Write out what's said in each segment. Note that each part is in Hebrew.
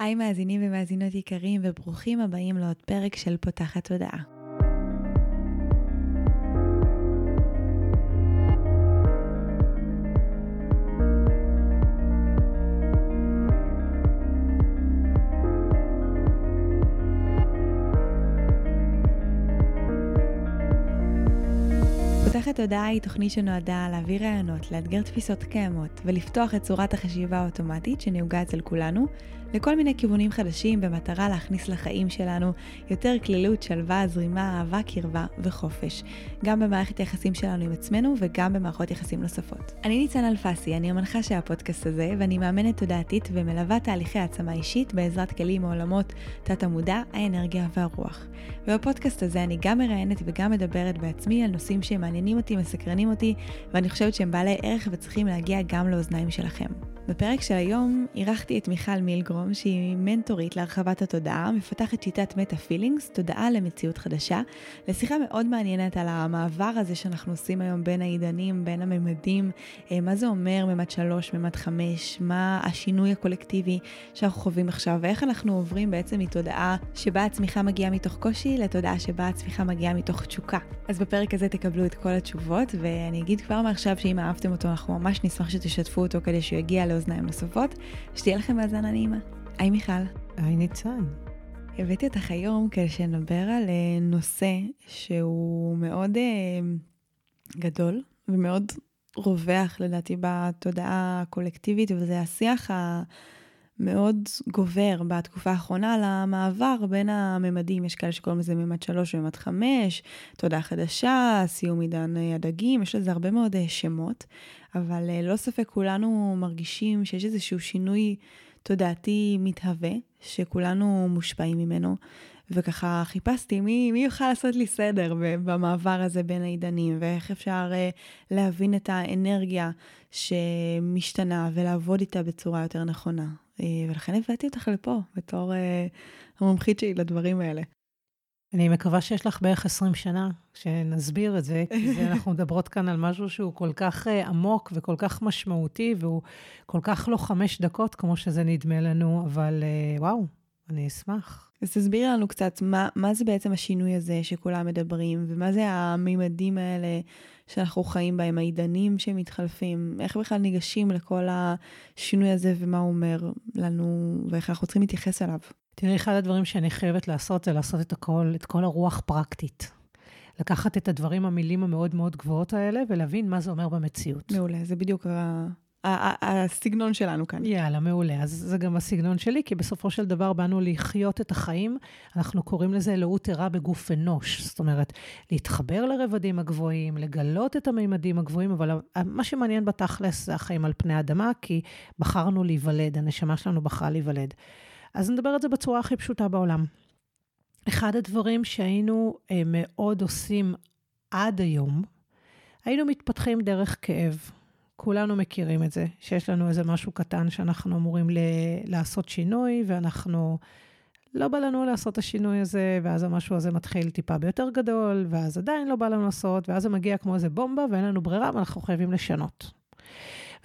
היי מאזינים ומאזינות יקרים וברוכים הבאים לעוד פרק של פותחת תודעה. פותחת תודעה היא תוכנית שנועדה להביא רעיונות, לאתגר תפיסות קיימות ולפתוח את צורת החשיבה האוטומטית שנהוגה אצל כולנו לכל מיני כיוונים חדשים במטרה להכניס לחיים שלנו יותר כלילות, שלווה, זרימה, אהבה, קרבה וחופש. גם במערכת היחסים שלנו עם עצמנו וגם במערכות יחסים נוספות. אני ניצן אלפסי, אני המנחה של הפודקאסט הזה ואני מאמנת תודעתית ומלווה תהליכי העצמה אישית בעזרת כלים מעולמות תת המודע, האנרגיה והרוח. ובפודקאסט הזה אני גם מראיינת וגם מדברת בעצמי על נושאים שמעניינים אותי, מסקרנים אותי, ואני חושבת שהם בעלי ערך וצריכים להגיע גם לאוזניים שלכם. בפרק של היום אירחתי את מיכל מילגרום, שהיא מנטורית להרחבת התודעה, מפתחת שיטת מטה פילינגס, תודעה למציאות חדשה, לשיחה מאוד מעניינת על המעבר הזה שאנחנו עושים היום בין העידנים, בין הממדים, אה, מה זה אומר ממד שלוש, ממד חמש, מה השינוי הקולקטיבי שאנחנו חווים עכשיו, ואיך אנחנו עוברים בעצם מתודעה שבה הצמיחה מגיעה מתוך קושי, לתודעה שבה הצמיחה מגיעה מתוך תשוקה. אז בפרק הזה תקבלו את כל התשובות, ואני אגיד כבר מעכשיו שאם אהבתם אותו, אנחנו ממש נשמח שתשתפו אותו כדי שהוא יגיע לאוזניים נוספות. שתהיה לכם האזנה נעימה. היי מיכל. היי ניצן. הבאתי אותך היום כדי שנדבר על אה, נושא שהוא מאוד uh, גדול ומאוד רווח לדעתי בתודעה הקולקטיבית, וזה השיח המאוד גובר בתקופה האחרונה על המעבר בין הממדים. יש כאלה שקוראים לזה ממד שלוש וממד חמש, תודעה חדשה, סיום עידן אה, הדגים, יש לזה הרבה מאוד שמות, אבל ללא ספק כולנו מרגישים שיש איזשהו שינוי. תודעתי מתהווה, שכולנו מושפעים ממנו, וככה חיפשתי מי, מי יוכל לעשות לי סדר במעבר הזה בין העידנים, ואיך אפשר uh, להבין את האנרגיה שמשתנה ולעבוד איתה בצורה יותר נכונה. Uh, ולכן הבאתי אותך לפה, בתור uh, המומחית שלי לדברים האלה. אני מקווה שיש לך בערך 20 שנה שנסביר את זה, כי אנחנו מדברות כאן על משהו שהוא כל כך uh, עמוק וכל כך משמעותי, והוא כל כך לא חמש דקות כמו שזה נדמה לנו, אבל uh, וואו, אני אשמח. אז תסבירי לנו קצת, מה, מה זה בעצם השינוי הזה שכולם מדברים, ומה זה המימדים האלה שאנחנו חיים בהם, העידנים שמתחלפים, איך בכלל ניגשים לכל השינוי הזה ומה הוא אומר לנו, ואיך אנחנו צריכים להתייחס אליו. תראי, אחד הדברים שאני חייבת לעשות זה לעשות את הכל, את כל הרוח פרקטית. לקחת את הדברים, המילים המאוד מאוד גבוהות האלה, ולהבין מה זה אומר במציאות. מעולה, זה בדיוק ה... הסגנון שלנו כאן. יאללה, מעולה. אז זה גם הסגנון שלי, כי בסופו של דבר באנו לחיות את החיים. אנחנו קוראים לזה אלוהות ערה בגוף אנוש. זאת אומרת, להתחבר לרבדים הגבוהים, לגלות את המימדים הגבוהים, אבל מה שמעניין בתכלס זה החיים על פני האדמה, כי בחרנו להיוולד, הנשמה שלנו בחרה להיוולד. אז נדבר את זה בצורה הכי פשוטה בעולם. אחד הדברים שהיינו אה, מאוד עושים עד היום, היינו מתפתחים דרך כאב. כולנו מכירים את זה, שיש לנו איזה משהו קטן שאנחנו אמורים ל- לעשות שינוי, ואנחנו, לא בא לנו לעשות את השינוי הזה, ואז המשהו הזה מתחיל טיפה ביותר גדול, ואז עדיין לא בא לנו לעשות, ואז זה מגיע כמו איזה בומבה, ואין לנו ברירה, ואנחנו חייבים לשנות.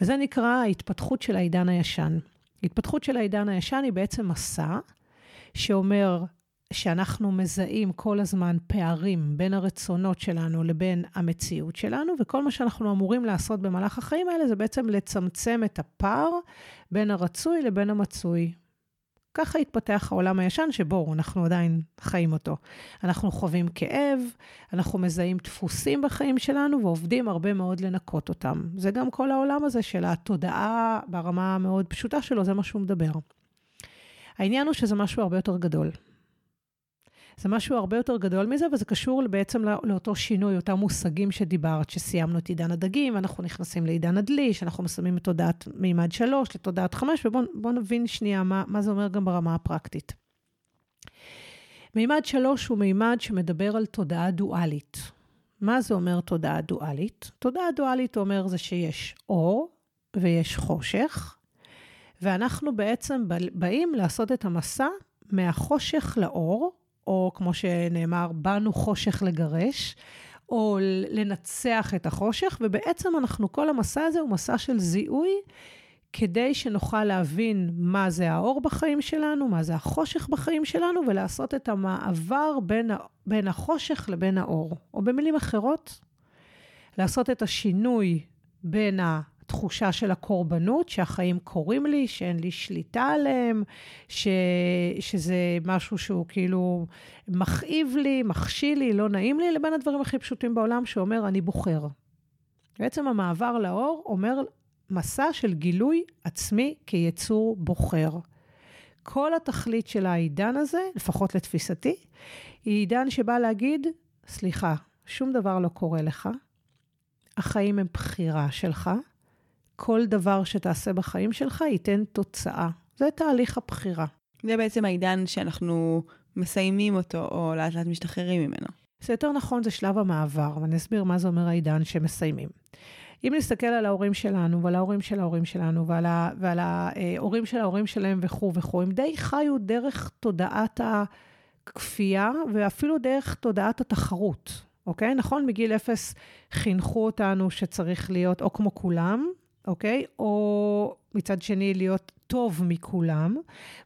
וזה נקרא ההתפתחות של העידן הישן. התפתחות של העידן הישן היא בעצם מסע שאומר שאנחנו מזהים כל הזמן פערים בין הרצונות שלנו לבין המציאות שלנו, וכל מה שאנחנו אמורים לעשות במהלך החיים האלה זה בעצם לצמצם את הפער בין הרצוי לבין המצוי. ככה התפתח העולם הישן שבו אנחנו עדיין חיים אותו. אנחנו חווים כאב, אנחנו מזהים דפוסים בחיים שלנו ועובדים הרבה מאוד לנקות אותם. זה גם כל העולם הזה של התודעה ברמה המאוד פשוטה שלו, זה מה שהוא מדבר. העניין הוא שזה משהו הרבה יותר גדול. זה משהו הרבה יותר גדול מזה, וזה קשור בעצם לא, לאותו שינוי, אותם מושגים שדיברת, שסיימנו את עידן הדגים, אנחנו נכנסים לעידן הדלי, שאנחנו מסיימים את תודעת מימד שלוש לתודעת חמש, ובואו נבין שנייה מה, מה זה אומר גם ברמה הפרקטית. מימד שלוש הוא מימד שמדבר על תודעה דואלית. מה זה אומר תודעה דואלית? תודעה דואלית אומר זה שיש אור ויש חושך, ואנחנו בעצם באים לעשות את המסע מהחושך לאור, או כמו שנאמר, באנו חושך לגרש, או לנצח את החושך, ובעצם אנחנו, כל המסע הזה הוא מסע של זיהוי, כדי שנוכל להבין מה זה האור בחיים שלנו, מה זה החושך בחיים שלנו, ולעשות את המעבר בין, בין החושך לבין האור. או במילים אחרות, לעשות את השינוי בין התחושה של הקורבנות, שהחיים קורים לי, שאין לי שליטה עליהם, ש, שזה משהו שהוא כאילו מכאיב לי, מכשיל לי, לא נעים לי, לבין הדברים הכי פשוטים בעולם, שאומר, אני בוחר. בעצם המעבר לאור אומר מסע של גילוי עצמי כיצור בוחר. כל התכלית של העידן הזה, לפחות לתפיסתי, היא עידן שבא להגיד, סליחה, שום דבר לא קורה לך, החיים הם בחירה שלך, כל דבר שתעשה בחיים שלך ייתן תוצאה. זה תהליך הבחירה. זה בעצם העידן שאנחנו מסיימים אותו, או לאט לאט משתחררים ממנו. זה יותר נכון, זה שלב המעבר, ואני אסביר מה זה אומר העידן שמסיימים. אם נסתכל על ההורים שלנו, ועל ההורים של ההורים שלנו, ועל, ה, ועל ההורים של ההורים שלהם וכו' וכו', הם די חיו דרך תודעת הכפייה, ואפילו דרך תודעת התחרות, אוקיי? נכון, מגיל אפס חינכו אותנו שצריך להיות או כמו כולם, אוקיי? או מצד שני להיות טוב מכולם.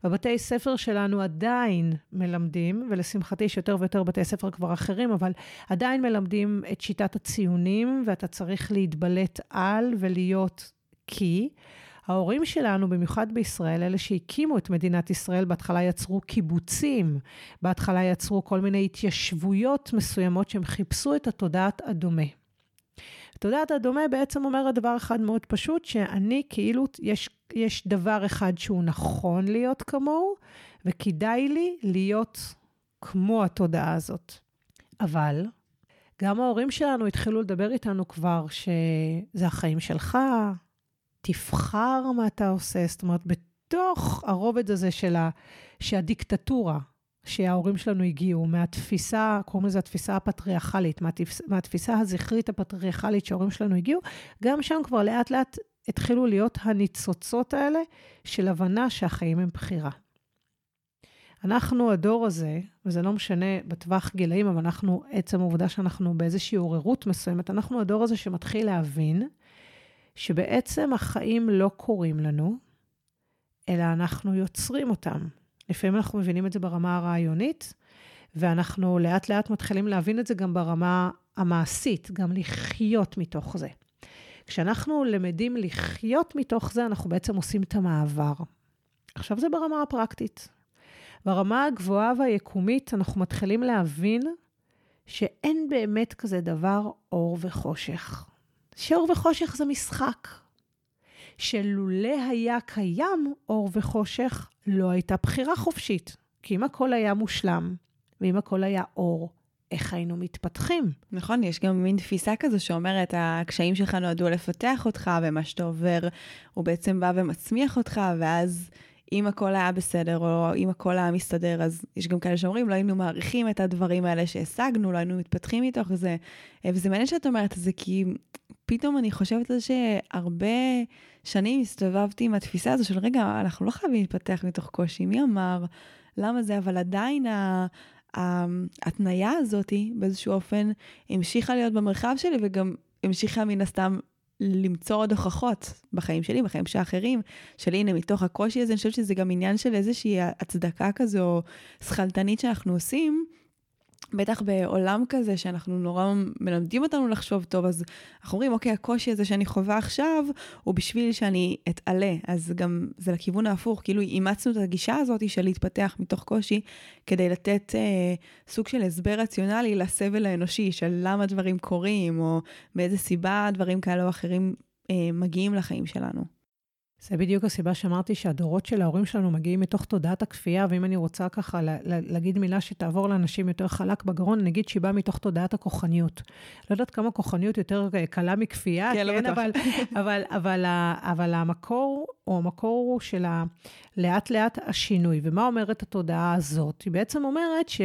בבתי ספר שלנו עדיין מלמדים, ולשמחתי יש יותר ויותר בתי ספר כבר אחרים, אבל עדיין מלמדים את שיטת הציונים, ואתה צריך להתבלט על ולהיות כי. ההורים שלנו, במיוחד בישראל, אלה שהקימו את מדינת ישראל, בהתחלה יצרו קיבוצים, בהתחלה יצרו כל מיני התיישבויות מסוימות שהם חיפשו את התודעת הדומה. תודעת הדומה בעצם אומרת דבר אחד מאוד פשוט, שאני כאילו, יש, יש דבר אחד שהוא נכון להיות כמוהו, וכדאי לי להיות כמו התודעה הזאת. אבל גם ההורים שלנו התחילו לדבר איתנו כבר שזה החיים שלך, תבחר מה אתה עושה. זאת אומרת, בתוך הרובד הזה של ה, שהדיקטטורה, שההורים שלנו הגיעו, מהתפיסה, קוראים לזה התפיסה הפטריארכלית, מהתפיס, מהתפיסה הזכרית הפטריארכלית שההורים שלנו הגיעו, גם שם כבר לאט לאט התחילו להיות הניצוצות האלה של הבנה שהחיים הם בחירה. אנחנו, הדור הזה, וזה לא משנה בטווח גילאים, אבל אנחנו, עצם העובדה שאנחנו באיזושהי עוררות מסוימת, אנחנו הדור הזה שמתחיל להבין שבעצם החיים לא קורים לנו, אלא אנחנו יוצרים אותם. לפעמים אנחנו מבינים את זה ברמה הרעיונית, ואנחנו לאט לאט מתחילים להבין את זה גם ברמה המעשית, גם לחיות מתוך זה. כשאנחנו למדים לחיות מתוך זה, אנחנו בעצם עושים את המעבר. עכשיו זה ברמה הפרקטית. ברמה הגבוהה והיקומית, אנחנו מתחילים להבין שאין באמת כזה דבר אור וחושך. שאור וחושך זה משחק. שלולא היה קיים אור וחושך, לא הייתה בחירה חופשית. כי אם הכל היה מושלם, ואם הכל היה אור, איך היינו מתפתחים? נכון, יש גם מין תפיסה כזו שאומרת, הקשיים שלך נועדו לפתח אותך, ומה שאתה עובר, הוא בעצם בא ומצמיח אותך, ואז אם הכל היה בסדר, או אם הכל היה מסתדר, אז יש גם כאלה שאומרים, לא היינו מעריכים את הדברים האלה שהשגנו, לא היינו מתפתחים מתוך זה. וזה מעניין שאת אומרת את זה, כי פתאום אני חושבת על שהרבה שנים הסתובבתי עם התפיסה הזו של, רגע, אנחנו לא חייבים להתפתח מתוך קושי, מי אמר? למה זה? אבל עדיין ה... ההתניה הזאת באיזשהו אופן המשיכה להיות במרחב שלי וגם המשיכה מן הסתם למצוא עוד הוכחות בחיים שלי, בחיים של האחרים, של הנה, מתוך הקושי הזה, אני חושבת שזה גם עניין של איזושהי הצדקה כזו שכלתנית שאנחנו עושים. בטח בעולם כזה שאנחנו נורא מלמדים אותנו לחשוב טוב, אז אנחנו אומרים, אוקיי, הקושי הזה שאני חווה עכשיו, הוא בשביל שאני אתעלה. אז גם זה לכיוון ההפוך, כאילו אימצנו את הגישה הזאת של להתפתח מתוך קושי, כדי לתת אה, סוג של הסבר רציונלי לסבל האנושי, של למה דברים קורים, או באיזה סיבה דברים כאלה או אחרים אה, מגיעים לחיים שלנו. זה בדיוק הסיבה שאמרתי שהדורות של ההורים שלנו מגיעים מתוך תודעת הכפייה, ואם אני רוצה ככה להגיד מילה שתעבור לאנשים יותר חלק בגרון, נגיד שהיא באה מתוך תודעת הכוחניות. לא יודעת כמה כוחניות יותר קלה מכפייה, כן, לא כן, לא אבל, אבל, אבל, אבל המקור, או המקור הוא של לאט לאט השינוי. ומה אומרת התודעה הזאת? היא בעצם אומרת ש...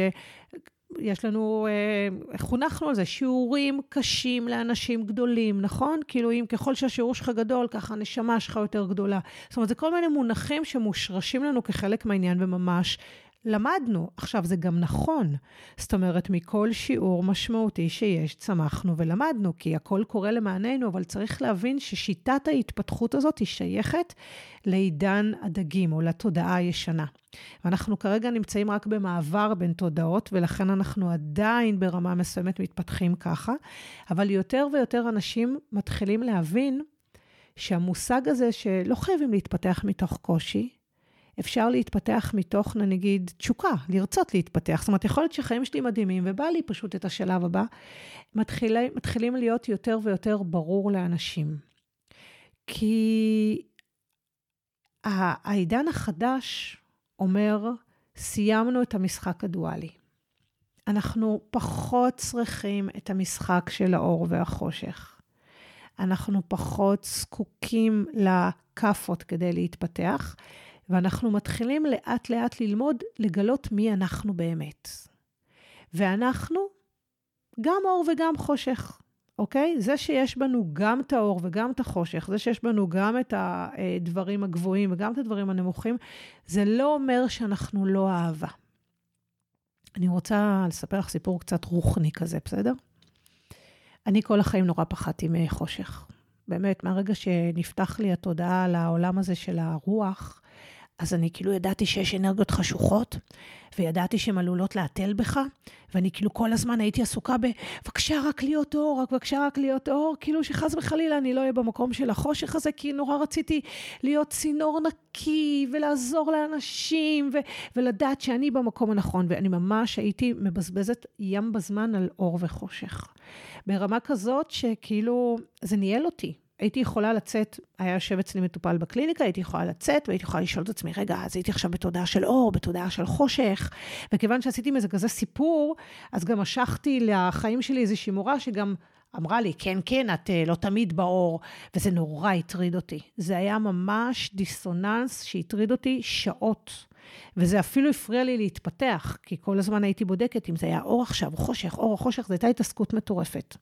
יש לנו, אה, חונכנו על זה, שיעורים קשים לאנשים גדולים, נכון? כאילו, אם ככל שהשיעור שלך גדול, ככה הנשמה שלך יותר גדולה. זאת אומרת, זה כל מיני מונחים שמושרשים לנו כחלק מהעניין, וממש למדנו. עכשיו, זה גם נכון. זאת אומרת, מכל שיעור משמעותי שיש, צמחנו ולמדנו, כי הכל קורה למעננו, אבל צריך להבין ששיטת ההתפתחות הזאת היא שייכת לעידן הדגים, או לתודעה הישנה. ואנחנו כרגע נמצאים רק במעבר בין תודעות, ולכן אנחנו עדיין ברמה מסוימת מתפתחים ככה, אבל יותר ויותר אנשים מתחילים להבין שהמושג הזה שלא חייבים להתפתח מתוך קושי, אפשר להתפתח מתוך, נגיד, תשוקה, לרצות להתפתח. זאת אומרת, יכול להיות שחיים שלי מדהימים, ובא לי פשוט את השלב הבא, מתחילים, מתחילים להיות יותר ויותר ברור לאנשים. כי העידן החדש אומר, סיימנו את המשחק הדואלי. אנחנו פחות צריכים את המשחק של האור והחושך. אנחנו פחות זקוקים לכאפות כדי להתפתח, ואנחנו מתחילים לאט-לאט ללמוד לגלות מי אנחנו באמת. ואנחנו גם אור וגם חושך, אוקיי? זה שיש בנו גם את האור וגם את החושך, זה שיש בנו גם את הדברים הגבוהים וגם את הדברים הנמוכים, זה לא אומר שאנחנו לא אהבה. אני רוצה לספר לך סיפור קצת רוחני כזה, בסדר? אני כל החיים נורא פחדתי מחושך. באמת, מהרגע שנפתח לי התודעה על העולם הזה של הרוח, אז אני כאילו ידעתי שיש אנרגיות חשוכות, וידעתי שהן עלולות להתל בך, ואני כאילו כל הזמן הייתי עסוקה ב, בבקשה רק להיות אור, רק בבקשה רק להיות אור, כאילו שחס וחלילה אני לא אהיה במקום של החושך הזה, כי נורא רציתי להיות צינור נקי, ולעזור לאנשים, ו- ולדעת שאני במקום הנכון, ואני ממש הייתי מבזבזת ים בזמן על אור וחושך. ברמה כזאת שכאילו, זה ניהל אותי. הייתי יכולה לצאת, היה יושב אצלי מטופל בקליניקה, הייתי יכולה לצאת והייתי יכולה לשאול את עצמי, רגע, אז הייתי עכשיו בתודעה של אור, בתודעה של חושך, וכיוון שעשיתי מזה כזה סיפור, אז גם משכתי לחיים שלי איזושהי מורה שגם אמרה לי, כן, כן, את uh, לא תמיד באור, וזה נורא הטריד אותי. זה היה ממש דיסוננס שהטריד אותי שעות. וזה אפילו הפריע לי להתפתח, כי כל הזמן הייתי בודקת אם זה היה אור עכשיו, חושך, אור או חושך, זו הייתה התעסקות מטורפת.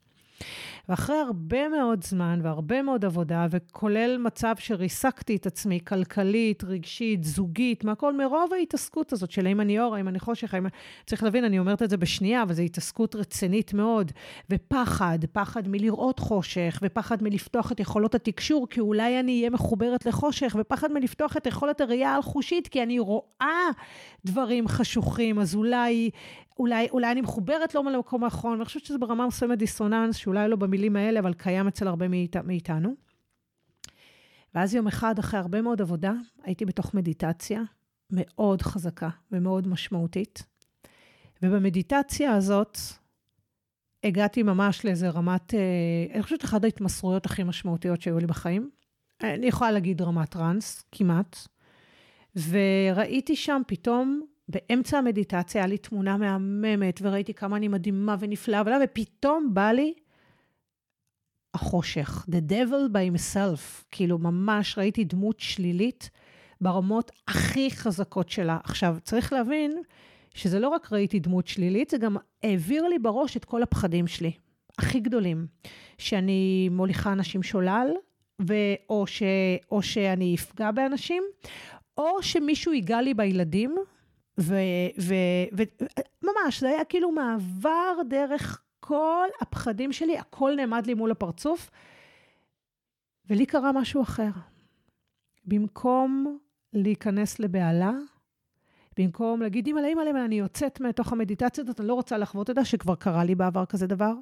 ואחרי הרבה מאוד זמן והרבה מאוד עבודה, וכולל מצב שריסקתי את עצמי כלכלית, רגשית, זוגית, מהכל, מרוב ההתעסקות הזאת של האם אני אור, האם אני חושך, האם... צריך להבין, אני אומרת את זה בשנייה, אבל זו התעסקות רצינית מאוד. ופחד, פחד מלראות חושך, ופחד מלפתוח את יכולות התקשור, כי אולי אני אהיה מחוברת לחושך, ופחד מלפתוח את יכולת הראייה החושית, כי אני רואה דברים חשוכים, אז אולי אולי, אולי אני מחוברת לא למקום האחרון, ואני חושבת שזה ברמה מסוימת דיסוננס, שאולי לא במילים האלה, אבל קיים אצל הרבה מאית, מאיתנו. ואז יום אחד, אחרי הרבה מאוד עבודה, הייתי בתוך מדיטציה מאוד חזקה ומאוד משמעותית. ובמדיטציה הזאת, הגעתי ממש לאיזה רמת, אה, אני חושבת אחת ההתמסרויות הכי משמעותיות שהיו לי בחיים. אני יכולה להגיד רמת טראנס, כמעט. וראיתי שם פתאום באמצע המדיטציה היה לי תמונה מהממת, וראיתי כמה אני מדהימה ונפלאה, ופתאום בא לי החושך, the devil by himself, כאילו ממש ראיתי דמות שלילית ברמות הכי חזקות שלה. עכשיו, צריך להבין שזה לא רק ראיתי דמות שלילית, זה גם העביר לי בראש את כל הפחדים שלי, הכי גדולים. שאני מוליכה אנשים שולל, ו- או, ש- או שאני אפגע באנשים, או שמישהו ייגע לי בילדים, וממש, זה היה כאילו מעבר דרך כל הפחדים שלי, הכל נעמד לי מול הפרצוף, ולי קרה משהו אחר. במקום להיכנס לבהלה, במקום להגיד, אימא'לה, אימא'לה, אני יוצאת מתוך המדיטציה הזאת, אני לא רוצה לחוות את זה, שכבר קרה לי בעבר כזה דבר,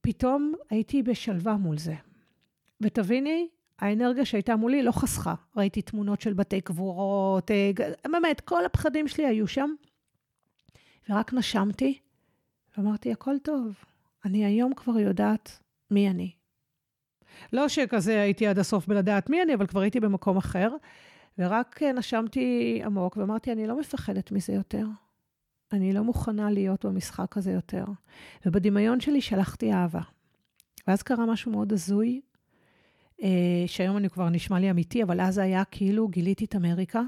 פתאום הייתי בשלווה מול זה. ותביני, האנרגיה שהייתה מולי לא חסכה. ראיתי תמונות של בתי קבורות, אה, באמת, כל הפחדים שלי היו שם. ורק נשמתי, ואמרתי, הכל טוב. אני היום כבר יודעת מי אני. לא שכזה הייתי עד הסוף בלדעת מי אני, אבל כבר הייתי במקום אחר. ורק אה, נשמתי עמוק ואמרתי, אני לא מפחדת מזה יותר. אני לא מוכנה להיות במשחק הזה יותר. ובדמיון שלי שלחתי אהבה. ואז קרה משהו מאוד הזוי, שהיום אני כבר נשמע לי אמיתי, אבל אז היה כאילו גיליתי את אמריקה,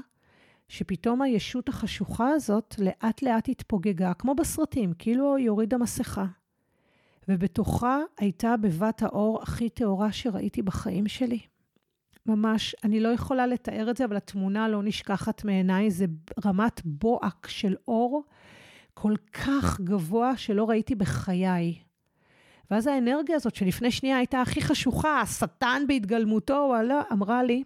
שפתאום הישות החשוכה הזאת לאט לאט התפוגגה, כמו בסרטים, כאילו היא הורידה מסכה. ובתוכה הייתה בבת האור הכי טהורה שראיתי בחיים שלי. ממש, אני לא יכולה לתאר את זה, אבל התמונה לא נשכחת מעיניי, זה רמת בוהק של אור כל כך גבוה שלא ראיתי בחיי. ואז האנרגיה הזאת, שלפני שנייה הייתה הכי חשוכה, השטן בהתגלמותו, וואלה, אמרה לי,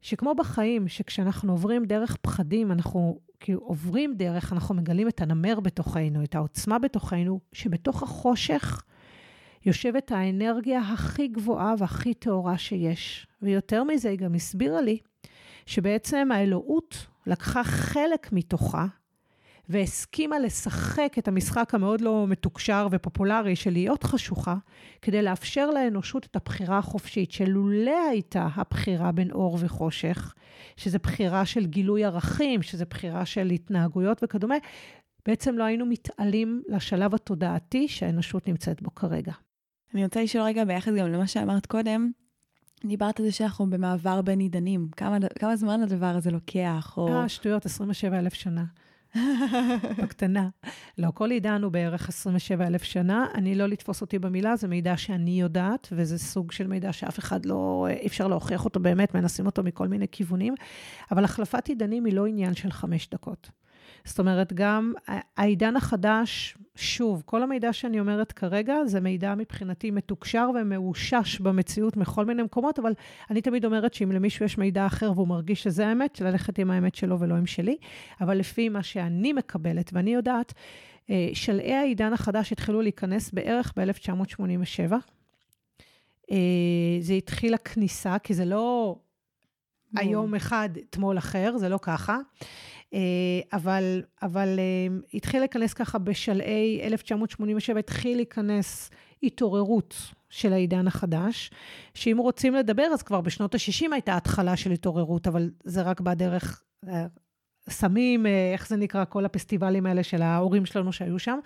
שכמו בחיים, שכשאנחנו עוברים דרך פחדים, אנחנו כאילו עוברים דרך, אנחנו מגלים את הנמר בתוכנו, את העוצמה בתוכנו, שבתוך החושך יושבת האנרגיה הכי גבוהה והכי טהורה שיש. ויותר מזה, היא גם הסבירה לי שבעצם האלוהות לקחה חלק מתוכה, והסכימה לשחק את המשחק המאוד לא מתוקשר ופופולרי של להיות חשוכה, כדי לאפשר לאנושות את הבחירה החופשית, שלולא הייתה הבחירה בין אור וחושך, שזה בחירה של גילוי ערכים, שזה בחירה של התנהגויות וכדומה, בעצם לא היינו מתעלים לשלב התודעתי שהאנושות נמצאת בו כרגע. אני רוצה לשאול רגע ביחד גם למה שאמרת קודם. דיברת על זה שאנחנו במעבר בין עידנים. כמה, כמה זמן הדבר הזה לוקח? או... אה, שטויות, 27 אלף שנה. בקטנה. לא, כל עידן הוא בערך 27 אלף שנה. אני לא לתפוס אותי במילה, זה מידע שאני יודעת, וזה סוג של מידע שאף אחד לא, אי אפשר להוכיח אותו באמת, מנסים אותו מכל מיני כיוונים. אבל החלפת עידנים היא לא עניין של חמש דקות. זאת אומרת, גם העידן החדש, שוב, כל המידע שאני אומרת כרגע, זה מידע מבחינתי מתוקשר ומאושש במציאות מכל מיני מקומות, אבל אני תמיד אומרת שאם למישהו יש מידע אחר והוא מרגיש שזה האמת, ללכת עם האמת שלו ולא עם שלי. אבל לפי מה שאני מקבלת, ואני יודעת, אה, שלהי העידן החדש התחילו להיכנס בערך ב-1987. אה, זה התחיל הכניסה, כי זה לא היום אחד, אתמול אחר, זה לא ככה. אה, אבל, אבל אה, התחיל להיכנס ככה בשלהי 1987, התחיל להיכנס התעוררות של העידן החדש, שאם רוצים לדבר, אז כבר בשנות ה-60 הייתה התחלה של התעוררות, אבל זה רק בדרך, אה, סמים, איך זה נקרא, כל הפסטיבלים האלה של ההורים שלנו שהיו שם.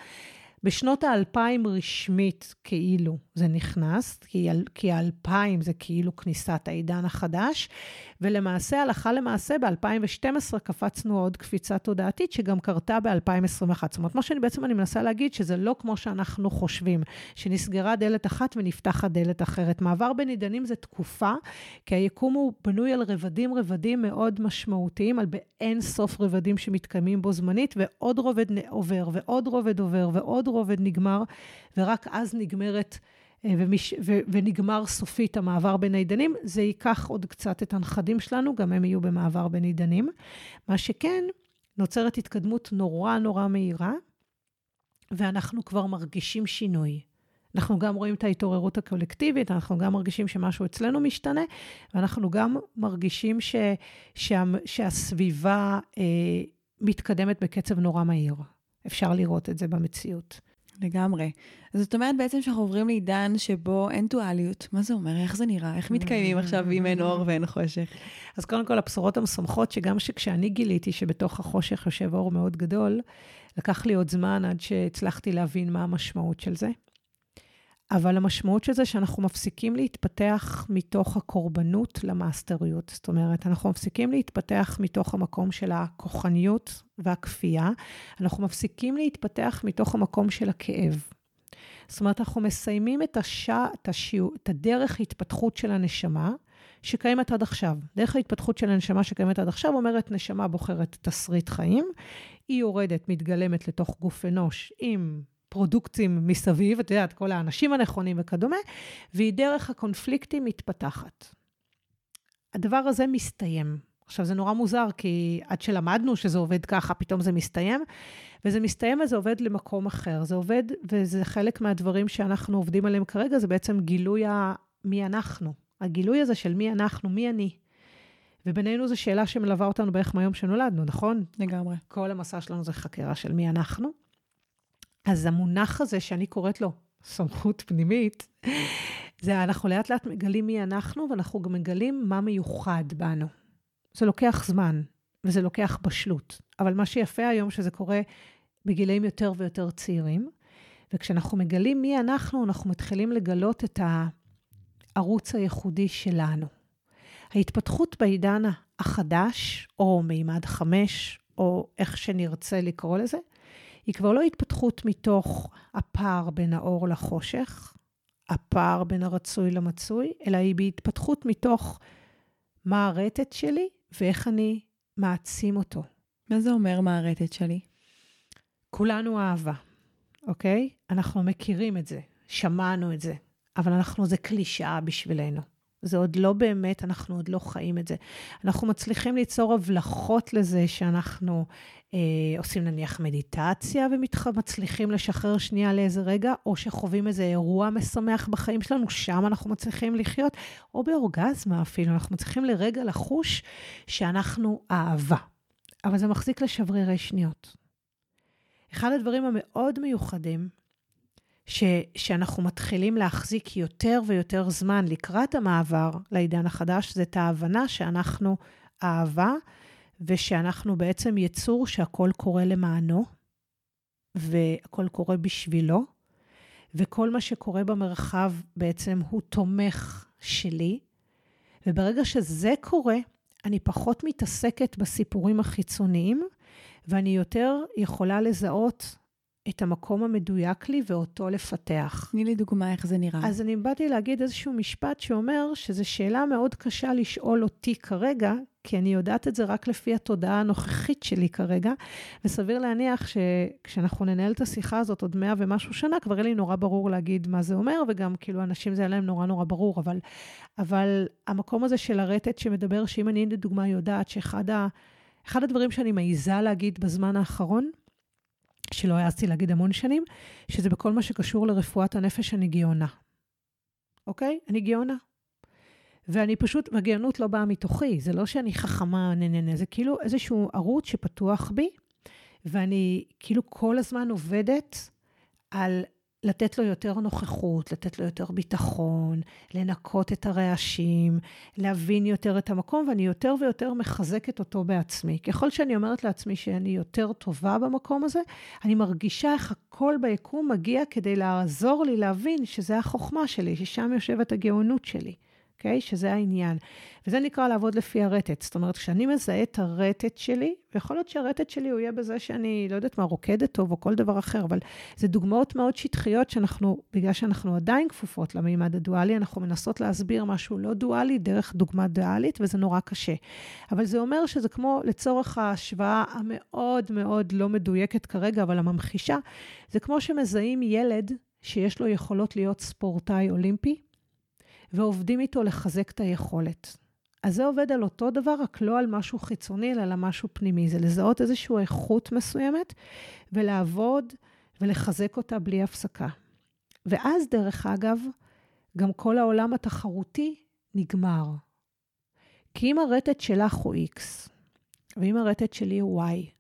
בשנות האלפיים רשמית כאילו זה נכנס, כי, כי האלפיים זה כאילו כניסת העידן החדש, ולמעשה, הלכה למעשה, ב-2012 קפצנו עוד קפיצה תודעתית שגם קרתה ב-2021. זאת אומרת, מה שאני בעצם אני מנסה להגיד, שזה לא כמו שאנחנו חושבים, שנסגרה דלת אחת ונפתחת דלת אחרת. מעבר בין עידנים זה תקופה, כי היקום הוא בנוי על רבדים רבדים מאוד משמעותיים, על באין סוף רבדים שמתקיימים בו זמנית, ועוד רובד עובר, ועוד רובד עובר, ועוד רובד נגמר, ורק אז נגמרת... אה, ומש, ו, ונגמר סופית המעבר בין העידנים, זה ייקח עוד קצת את הנכדים שלנו, גם הם יהיו במעבר בין עידנים. מה שכן, נוצרת התקדמות נורא נורא מהירה, ואנחנו כבר מרגישים שינוי. אנחנו גם רואים את ההתעוררות הקולקטיבית, אנחנו גם מרגישים שמשהו אצלנו משתנה, ואנחנו גם מרגישים ש, שה, שהסביבה אה, מתקדמת בקצב נורא מהיר. אפשר לראות את זה במציאות. לגמרי. זאת אומרת בעצם שאנחנו עוברים לעידן שבו אין דואליות. מה זה אומר? איך זה נראה? איך מתקיימים עכשיו אם אין אור ואין חושך? אז קודם כל, הבשורות המשמחות, שגם שכשאני גיליתי שבתוך החושך יושב אור מאוד גדול, לקח לי עוד זמן עד שהצלחתי להבין מה המשמעות של זה. אבל המשמעות של זה שאנחנו מפסיקים להתפתח מתוך הקורבנות למאסטריות. זאת אומרת, אנחנו מפסיקים להתפתח מתוך המקום של הכוחניות והכפייה, אנחנו מפסיקים להתפתח מתוך המקום של הכאב. זאת אומרת, אנחנו מסיימים את, השע, את, השיעור, את הדרך ההתפתחות של הנשמה, שקיימת עד עכשיו. דרך ההתפתחות של הנשמה שקיימת עד עכשיו אומרת, נשמה בוחרת תסריט חיים, היא יורדת, מתגלמת לתוך גוף אנוש עם פרודוקטים מסביב, את יודעת, כל האנשים הנכונים וכדומה, והיא דרך הקונפליקטים מתפתחת. הדבר הזה מסתיים. עכשיו, זה נורא מוזר, כי עד שלמדנו שזה עובד ככה, פתאום זה מסתיים, וזה מסתיים וזה עובד למקום אחר. זה עובד, וזה חלק מהדברים שאנחנו עובדים עליהם כרגע, זה בעצם גילוי ה... מי אנחנו. הגילוי הזה של מי אנחנו, מי אני. ובינינו זו שאלה שמלווה אותנו בערך מהיום שנולדנו, נכון? לגמרי. כל המסע שלנו זה חקירה של מי אנחנו. אז המונח הזה שאני קוראת לו סמכות פנימית, זה אנחנו לאט לאט מגלים מי אנחנו, ואנחנו גם מגלים מה מיוחד בנו. זה לוקח זמן, וזה לוקח בשלות. אבל מה שיפה היום, שזה קורה בגילאים יותר ויותר צעירים, וכשאנחנו מגלים מי אנחנו, אנחנו מתחילים לגלות את הערוץ הייחודי שלנו. ההתפתחות בעידן החדש, או מימד חמש, או איך שנרצה לקרוא לזה, היא כבר לא התפתחות מתוך הפער בין האור לחושך, הפער בין הרצוי למצוי, אלא היא בהתפתחות מתוך מה הרטט שלי ואיך אני מעצים אותו. מה זה אומר מה הרטט שלי? כולנו אהבה, אוקיי? אנחנו מכירים את זה, שמענו את זה, אבל אנחנו, זה קלישאה בשבילנו. זה עוד לא באמת, אנחנו עוד לא חיים את זה. אנחנו מצליחים ליצור הבלחות לזה שאנחנו עושים נניח מדיטציה ומצליחים לשחרר שנייה לאיזה רגע, או שחווים איזה אירוע משמח בחיים שלנו, שם אנחנו מצליחים לחיות, או באורגזמה אפילו, אנחנו מצליחים לרגע לחוש שאנחנו אהבה. אבל זה מחזיק לשברירי שניות. אחד הדברים המאוד מיוחדים ש, שאנחנו מתחילים להחזיק יותר ויותר זמן לקראת המעבר לעידן החדש, זה את ההבנה שאנחנו אהבה, ושאנחנו בעצם יצור שהכל קורה למענו, והכל קורה בשבילו, וכל מה שקורה במרחב בעצם הוא תומך שלי. וברגע שזה קורה, אני פחות מתעסקת בסיפורים החיצוניים, ואני יותר יכולה לזהות את המקום המדויק לי ואותו לפתח. תני לי דוגמה איך זה נראה. אז אני באתי להגיד איזשהו משפט שאומר שזו שאלה מאוד קשה לשאול אותי כרגע, כי אני יודעת את זה רק לפי התודעה הנוכחית שלי כרגע, וסביר להניח שכשאנחנו ננהל את השיחה הזאת עוד מאה ומשהו שנה, כבר יהיה לי נורא ברור להגיד מה זה אומר, וגם כאילו אנשים זה היה להם נורא נורא ברור, אבל, אבל המקום הזה של הרטט שמדבר, שאם אני לדוגמה יודעת שאחד ה, הדברים שאני מעיזה להגיד בזמן האחרון, שלא העזתי להגיד המון שנים, שזה בכל מה שקשור לרפואת הנפש אני גאונה. אוקיי? אני גאונה. ואני פשוט, והגאונות לא באה מתוכי, זה לא שאני חכמה, נה נה נה, זה כאילו איזשהו ערוץ שפתוח בי, ואני כאילו כל הזמן עובדת על לתת לו יותר נוכחות, לתת לו יותר ביטחון, לנקות את הרעשים, להבין יותר את המקום, ואני יותר ויותר מחזקת אותו בעצמי. ככל שאני אומרת לעצמי שאני יותר טובה במקום הזה, אני מרגישה איך הכל ביקום מגיע כדי לעזור לי להבין שזה החוכמה שלי, ששם יושבת הגאונות שלי. אוקיי? Okay? שזה העניין. וזה נקרא לעבוד לפי הרטט. זאת אומרת, כשאני מזהה את הרטט שלי, ויכול להיות שהרטט שלי הוא יהיה בזה שאני, לא יודעת מה, רוקדת טוב או כל דבר אחר, אבל זה דוגמאות מאוד שטחיות שאנחנו, בגלל שאנחנו עדיין כפופות למימד הדואלי, אנחנו מנסות להסביר משהו לא דואלי דרך דוגמה דואלית, וזה נורא קשה. אבל זה אומר שזה כמו לצורך ההשוואה המאוד מאוד לא מדויקת כרגע, אבל הממחישה, זה כמו שמזהים ילד שיש לו יכולות להיות ספורטאי אולימפי, ועובדים איתו לחזק את היכולת. אז זה עובד על אותו דבר, רק לא על משהו חיצוני, אלא על משהו פנימי. זה לזהות איזושהי איכות מסוימת, ולעבוד ולחזק אותה בלי הפסקה. ואז, דרך אגב, גם כל העולם התחרותי נגמר. כי אם הרטט שלך הוא X, ואם הרטט שלי הוא Y,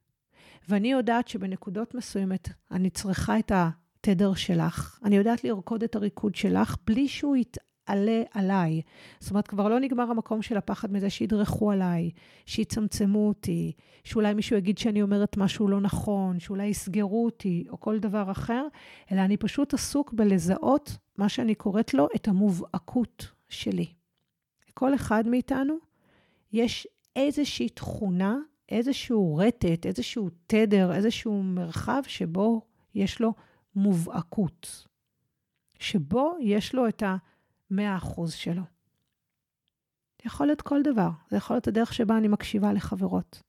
ואני יודעת שבנקודות מסוימת אני צריכה את התדר שלך, אני יודעת לרקוד את הריקוד שלך בלי שהוא ית... עלה עליי. זאת אומרת, כבר לא נגמר המקום של הפחד מזה שידרכו עליי, שיצמצמו אותי, שאולי מישהו יגיד שאני אומרת משהו לא נכון, שאולי יסגרו אותי, או כל דבר אחר, אלא אני פשוט עסוק בלזהות מה שאני קוראת לו את המובהקות שלי. לכל אחד מאיתנו יש איזושהי תכונה, איזשהו רטט, איזשהו תדר, איזשהו מרחב שבו יש לו מובהקות. שבו יש לו את ה... 100% שלו. יכול להיות כל דבר, זה יכול להיות הדרך שבה אני מקשיבה לחברות.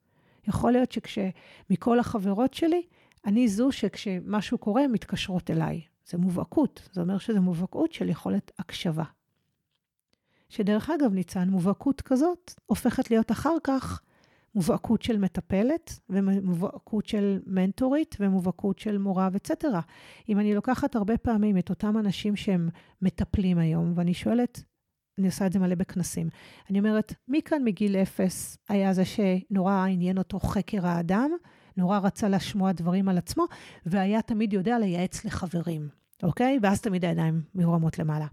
יכול להיות שכשמכל החברות שלי, אני זו שכשמשהו קורה, מתקשרות אליי. זה מובהקות, זה אומר שזה מובהקות של יכולת הקשבה. שדרך אגב, ניצן, מובהקות כזאת הופכת להיות אחר כך מובהקות של מטפלת, ומובהקות של מנטורית, ומובהקות של מורה, וצטרה. אם אני לוקחת הרבה פעמים את אותם אנשים שהם מטפלים היום, ואני שואלת, אני עושה את זה מלא בכנסים, אני אומרת, מי כאן מגיל אפס היה זה שנורא עניין אותו חקר האדם, נורא רצה לשמוע דברים על עצמו, והיה תמיד יודע לייעץ לחברים, אוקיי? ואז תמיד הידיים מרומות למעלה.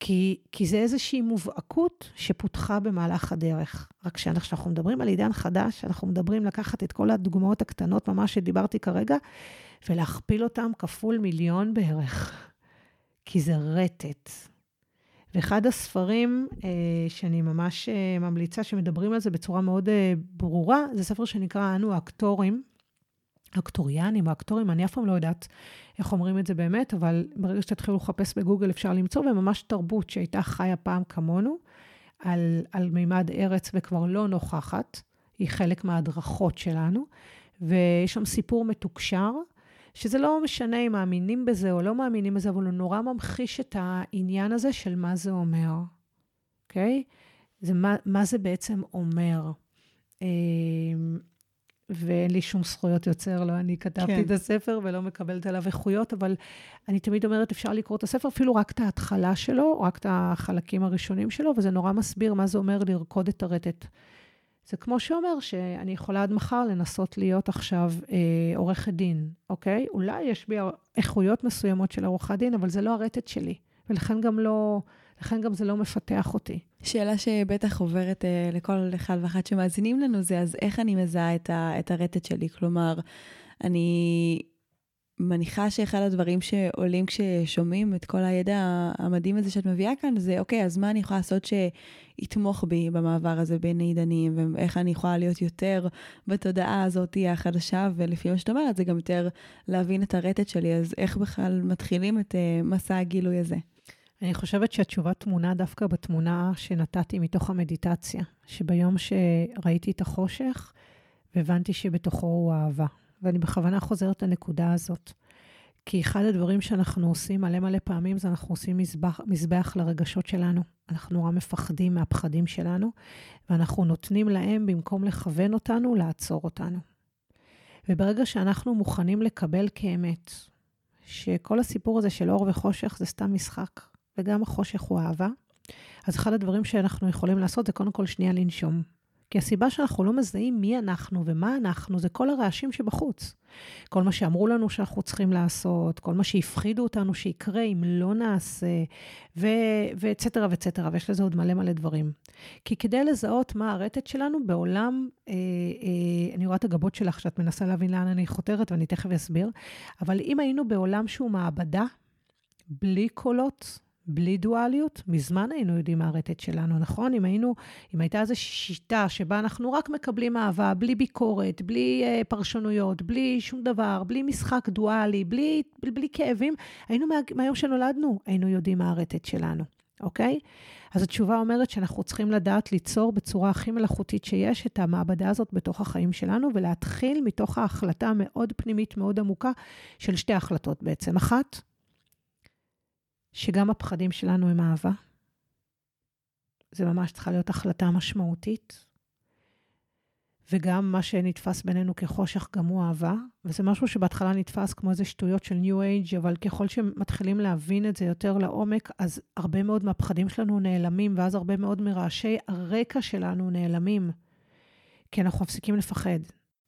כי, כי זה איזושהי מובהקות שפותחה במהלך הדרך. רק כשאנחנו מדברים על עידן חדש, אנחנו מדברים לקחת את כל הדוגמאות הקטנות ממש שדיברתי כרגע, ולהכפיל אותן כפול מיליון בערך. כי זה רטט. ואחד הספרים אה, שאני ממש אה, ממליצה, שמדברים על זה בצורה מאוד אה, ברורה, זה ספר שנקרא "אנו האקטורים", האקטוריאנים או האקטורים, אני אף פעם לא יודעת איך אומרים את זה באמת, אבל ברגע שתתחילו לחפש בגוגל אפשר למצוא, וממש תרבות שהייתה חיה פעם כמונו, על, על מימד ארץ וכבר לא נוכחת, היא חלק מההדרכות שלנו, ויש שם סיפור מתוקשר, שזה לא משנה אם מאמינים בזה או לא מאמינים בזה, אבל הוא נורא ממחיש את העניין הזה של מה זה אומר, אוקיי? Okay? זה מה, מה זה בעצם אומר. ואין לי שום זכויות יוצר, לא אני כתבתי כן. את הספר ולא מקבלת עליו איכויות, אבל אני תמיד אומרת, אפשר לקרוא את הספר, אפילו רק את ההתחלה שלו, רק את החלקים הראשונים שלו, וזה נורא מסביר מה זה אומר לרקוד את הרטט. זה כמו שאומר שאני יכולה עד מחר לנסות להיות עכשיו אה, עורכת דין, אוקיי? אולי יש בי איכויות מסוימות של עורכת דין, אבל זה לא הרטט שלי, ולכן גם לא... לכן גם זה לא מפתח אותי. שאלה שבטח עוברת אה, לכל אחד ואחת שמאזינים לנו זה, אז איך אני מזהה את, ה, את הרטט שלי? כלומר, אני מניחה שאחד הדברים שעולים כששומעים את כל הידע המדהים הזה שאת מביאה כאן, זה אוקיי, אז מה אני יכולה לעשות שיתמוך בי במעבר הזה בין עידנים, ואיך אני יכולה להיות יותר בתודעה הזאת החדשה, ולפי מה שאת אומרת, זה גם יותר להבין את הרטט שלי, אז איך בכלל מתחילים את uh, מסע הגילוי הזה? אני חושבת שהתשובה טמונה דווקא בתמונה שנתתי מתוך המדיטציה, שביום שראיתי את החושך, והבנתי שבתוכו הוא אהבה. ואני בכוונה חוזרת לנקודה הזאת. כי אחד הדברים שאנחנו עושים מלא מלא פעמים, זה אנחנו עושים מזבח, מזבח לרגשות שלנו. אנחנו נורא מפחדים מהפחדים שלנו, ואנחנו נותנים להם, במקום לכוון אותנו, לעצור אותנו. וברגע שאנחנו מוכנים לקבל כאמת, שכל הסיפור הזה של אור וחושך זה סתם משחק, וגם החושך הוא אהבה. אז אחד הדברים שאנחנו יכולים לעשות זה קודם כל שנייה לנשום. כי הסיבה שאנחנו לא מזהים מי אנחנו ומה אנחנו, זה כל הרעשים שבחוץ. כל מה שאמרו לנו שאנחנו צריכים לעשות, כל מה שהפחידו אותנו שיקרה אם לא נעשה, ואצטרה ואצטרה, ויש לזה עוד מלא מלא דברים. כי כדי לזהות מה הרטט שלנו בעולם, אה, אה, אני רואה את הגבות שלך שאת מנסה להבין לאן אני חותרת, ואני תכף אסביר, אבל אם היינו בעולם שהוא מעבדה, בלי קולות, בלי דואליות, מזמן היינו יודעים מה הרטט שלנו, נכון? אם היינו, אם הייתה איזו שיטה שבה אנחנו רק מקבלים אהבה, בלי ביקורת, בלי uh, פרשנויות, בלי שום דבר, בלי משחק דואלי, בלי, בלי, בלי כאבים, היינו מה, מהיום שנולדנו, היינו יודעים מה הרטט שלנו, אוקיי? אז התשובה אומרת שאנחנו צריכים לדעת ליצור בצורה הכי מלאכותית שיש את המעבדה הזאת בתוך החיים שלנו, ולהתחיל מתוך ההחלטה המאוד פנימית, מאוד עמוקה, של שתי החלטות בעצם. אחת, שגם הפחדים שלנו הם אהבה. זה ממש צריכה להיות החלטה משמעותית. וגם מה שנתפס בינינו כחושך גם הוא אהבה, וזה משהו שבהתחלה נתפס כמו איזה שטויות של ניו אייג', אבל ככל שמתחילים להבין את זה יותר לעומק, אז הרבה מאוד מהפחדים שלנו נעלמים, ואז הרבה מאוד מרעשי הרקע שלנו נעלמים, כי אנחנו מפסיקים לפחד.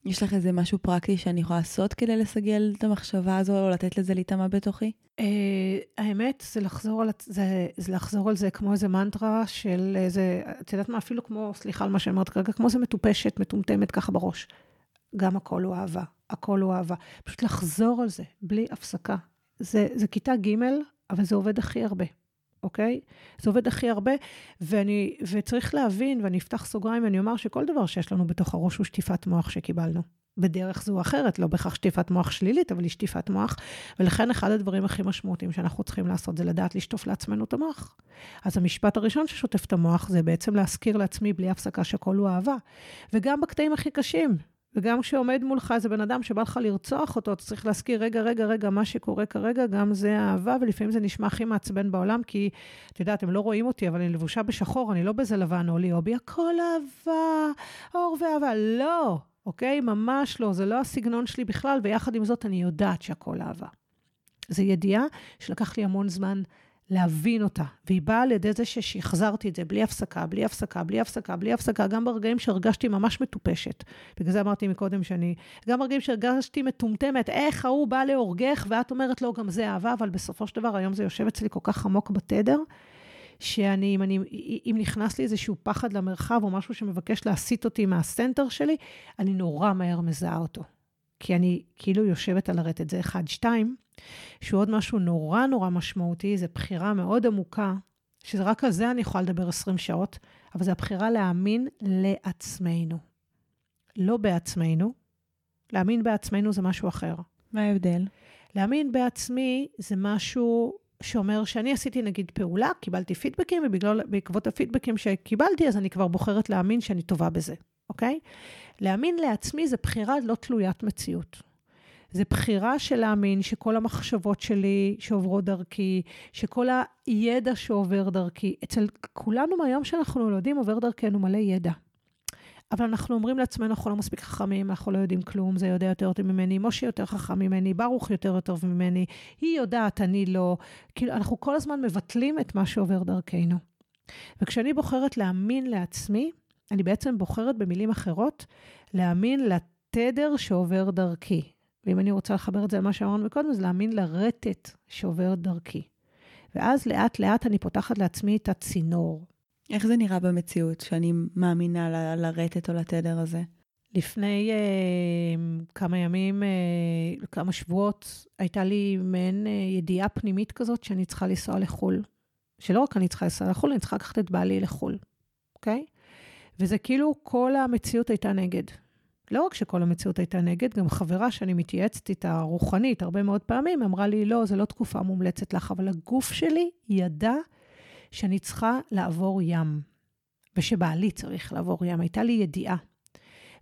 יש לך איזה משהו פרקטי שאני יכולה לעשות כדי לסגל את המחשבה הזו, או לתת לזה להיטמע בתוכי? Uh, האמת, זה לחזור, על, זה, זה לחזור על זה כמו איזה מנטרה של איזה, את יודעת מה, אפילו כמו, סליחה על מה שאמרת כרגע, כמו איזה מטופשת, מטומטמת ככה בראש. גם הכל הוא אהבה, הכל הוא אהבה. פשוט לחזור על זה, בלי הפסקה. זה, זה כיתה ג', אבל זה עובד הכי הרבה. אוקיי? זה עובד הכי הרבה, ואני, וצריך להבין, ואני אפתח סוגריים ואני אומר שכל דבר שיש לנו בתוך הראש הוא שטיפת מוח שקיבלנו. בדרך זו או אחרת, לא בהכרח שטיפת מוח שלילית, אבל היא שטיפת מוח. ולכן אחד הדברים הכי משמעותיים שאנחנו צריכים לעשות זה לדעת לשטוף לעצמנו את המוח. אז המשפט הראשון ששוטף את המוח זה בעצם להזכיר לעצמי בלי הפסקה שהכל הוא אהבה. וגם בקטעים הכי קשים, וגם כשעומד מולך איזה בן אדם שבא לך לרצוח אותו, אתה צריך להזכיר, רגע, רגע, רגע, מה שקורה כרגע, גם זה אהבה, ולפעמים זה נשמע הכי מעצבן בעולם, כי, את יודעת, הם לא רואים אותי, אבל אני לבושה בשחור, אני לא בזה לבן או ליאובי, הכל אהבה, אור ואהבה. לא, אוקיי? ממש לא, זה לא הסגנון שלי בכלל, ויחד עם זאת אני יודעת שהכל אהבה. זו ידיעה שלקח לי המון זמן להבין אותה, והיא באה על ידי זה ששחזרתי את זה בלי הפסקה, בלי הפסקה, בלי הפסקה, בלי הפסקה, גם ברגעים שהרגשתי ממש מטופשת. בגלל זה אמרתי מקודם שאני, גם ברגעים שהרגשתי מטומטמת, איך ההוא בא להורגך, ואת אומרת לו, גם זה אהבה, אבל בסופו של דבר, היום זה יושב אצלי כל כך עמוק בתדר, שאני, אם, אני, אם נכנס לי איזשהו פחד למרחב, או משהו שמבקש להסיט אותי מהסנטר שלי, אני נורא מהר מזהה אותו. כי אני כאילו יושבת על הרטט, זה אחד. שתיים, שהוא עוד משהו נורא נורא משמעותי, זו בחירה מאוד עמוקה, שרק על זה אני יכולה לדבר 20 שעות, אבל זו הבחירה להאמין לעצמנו. לא בעצמנו, להאמין בעצמנו זה משהו אחר. מה ההבדל? להאמין בעצמי זה משהו שאומר שאני עשיתי נגיד פעולה, קיבלתי פידבקים, ובעקבות הפידבקים שקיבלתי, אז אני כבר בוחרת להאמין שאני טובה בזה, אוקיי? להאמין לעצמי זה בחירה לא תלוית מציאות. זה בחירה של להאמין שכל המחשבות שלי שעוברות דרכי, שכל הידע שעובר דרכי, אצל כולנו מהיום שאנחנו נולדים עובר דרכנו מלא ידע. אבל אנחנו אומרים לעצמנו, אנחנו לא מספיק חכמים, אנחנו לא יודעים כלום, זה יודע יותר טוב ממני, משה יותר חכם ממני, ברוך יותר טוב ממני, היא יודעת, אני לא. כאילו, אנחנו כל הזמן מבטלים את מה שעובר דרכנו. וכשאני בוחרת להאמין לעצמי, אני בעצם בוחרת במילים אחרות, להאמין לתדר שעובר דרכי. ואם אני רוצה לחבר את זה למה שאמרנו קודם, זה להאמין לרטט שעובר דרכי. ואז לאט-לאט אני פותחת לעצמי את הצינור. איך זה נראה במציאות, שאני מאמינה ל- לרטט או לתדר הזה? לפני אה, כמה ימים, אה, כמה שבועות, הייתה לי מעין אה, ידיעה פנימית כזאת שאני צריכה לנסוע לחו"ל. שלא רק אני צריכה לנסוע לחו"ל, אני צריכה לקחת את בעלי לחו"ל, אוקיי? וזה כאילו כל המציאות הייתה נגד. לא רק שכל המציאות הייתה נגד, גם חברה שאני מתייעצת איתה, רוחנית, הרבה מאוד פעמים, אמרה לי, לא, זו לא תקופה מומלצת לך, אבל הגוף שלי ידע שאני צריכה לעבור ים, ושבעלי צריך לעבור ים. הייתה לי ידיעה.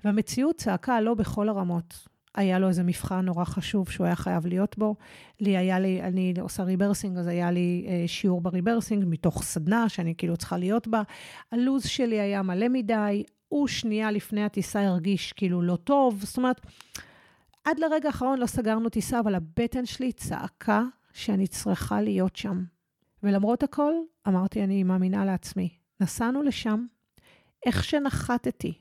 והמציאות צעקה לא בכל הרמות. היה לו איזה מבחן נורא חשוב שהוא היה חייב להיות בו. לי היה לי, אני עושה rebirthing, אז היה לי אה, שיעור ב rebirthing מתוך סדנה שאני כאילו צריכה להיות בה. הלו"ז שלי היה מלא מדי, הוא שנייה לפני הטיסה הרגיש כאילו לא טוב. זאת אומרת, עד לרגע האחרון לא סגרנו טיסה, אבל הבטן שלי צעקה שאני צריכה להיות שם. ולמרות הכל, אמרתי, אני מאמינה לעצמי. נסענו לשם, איך שנחתתי,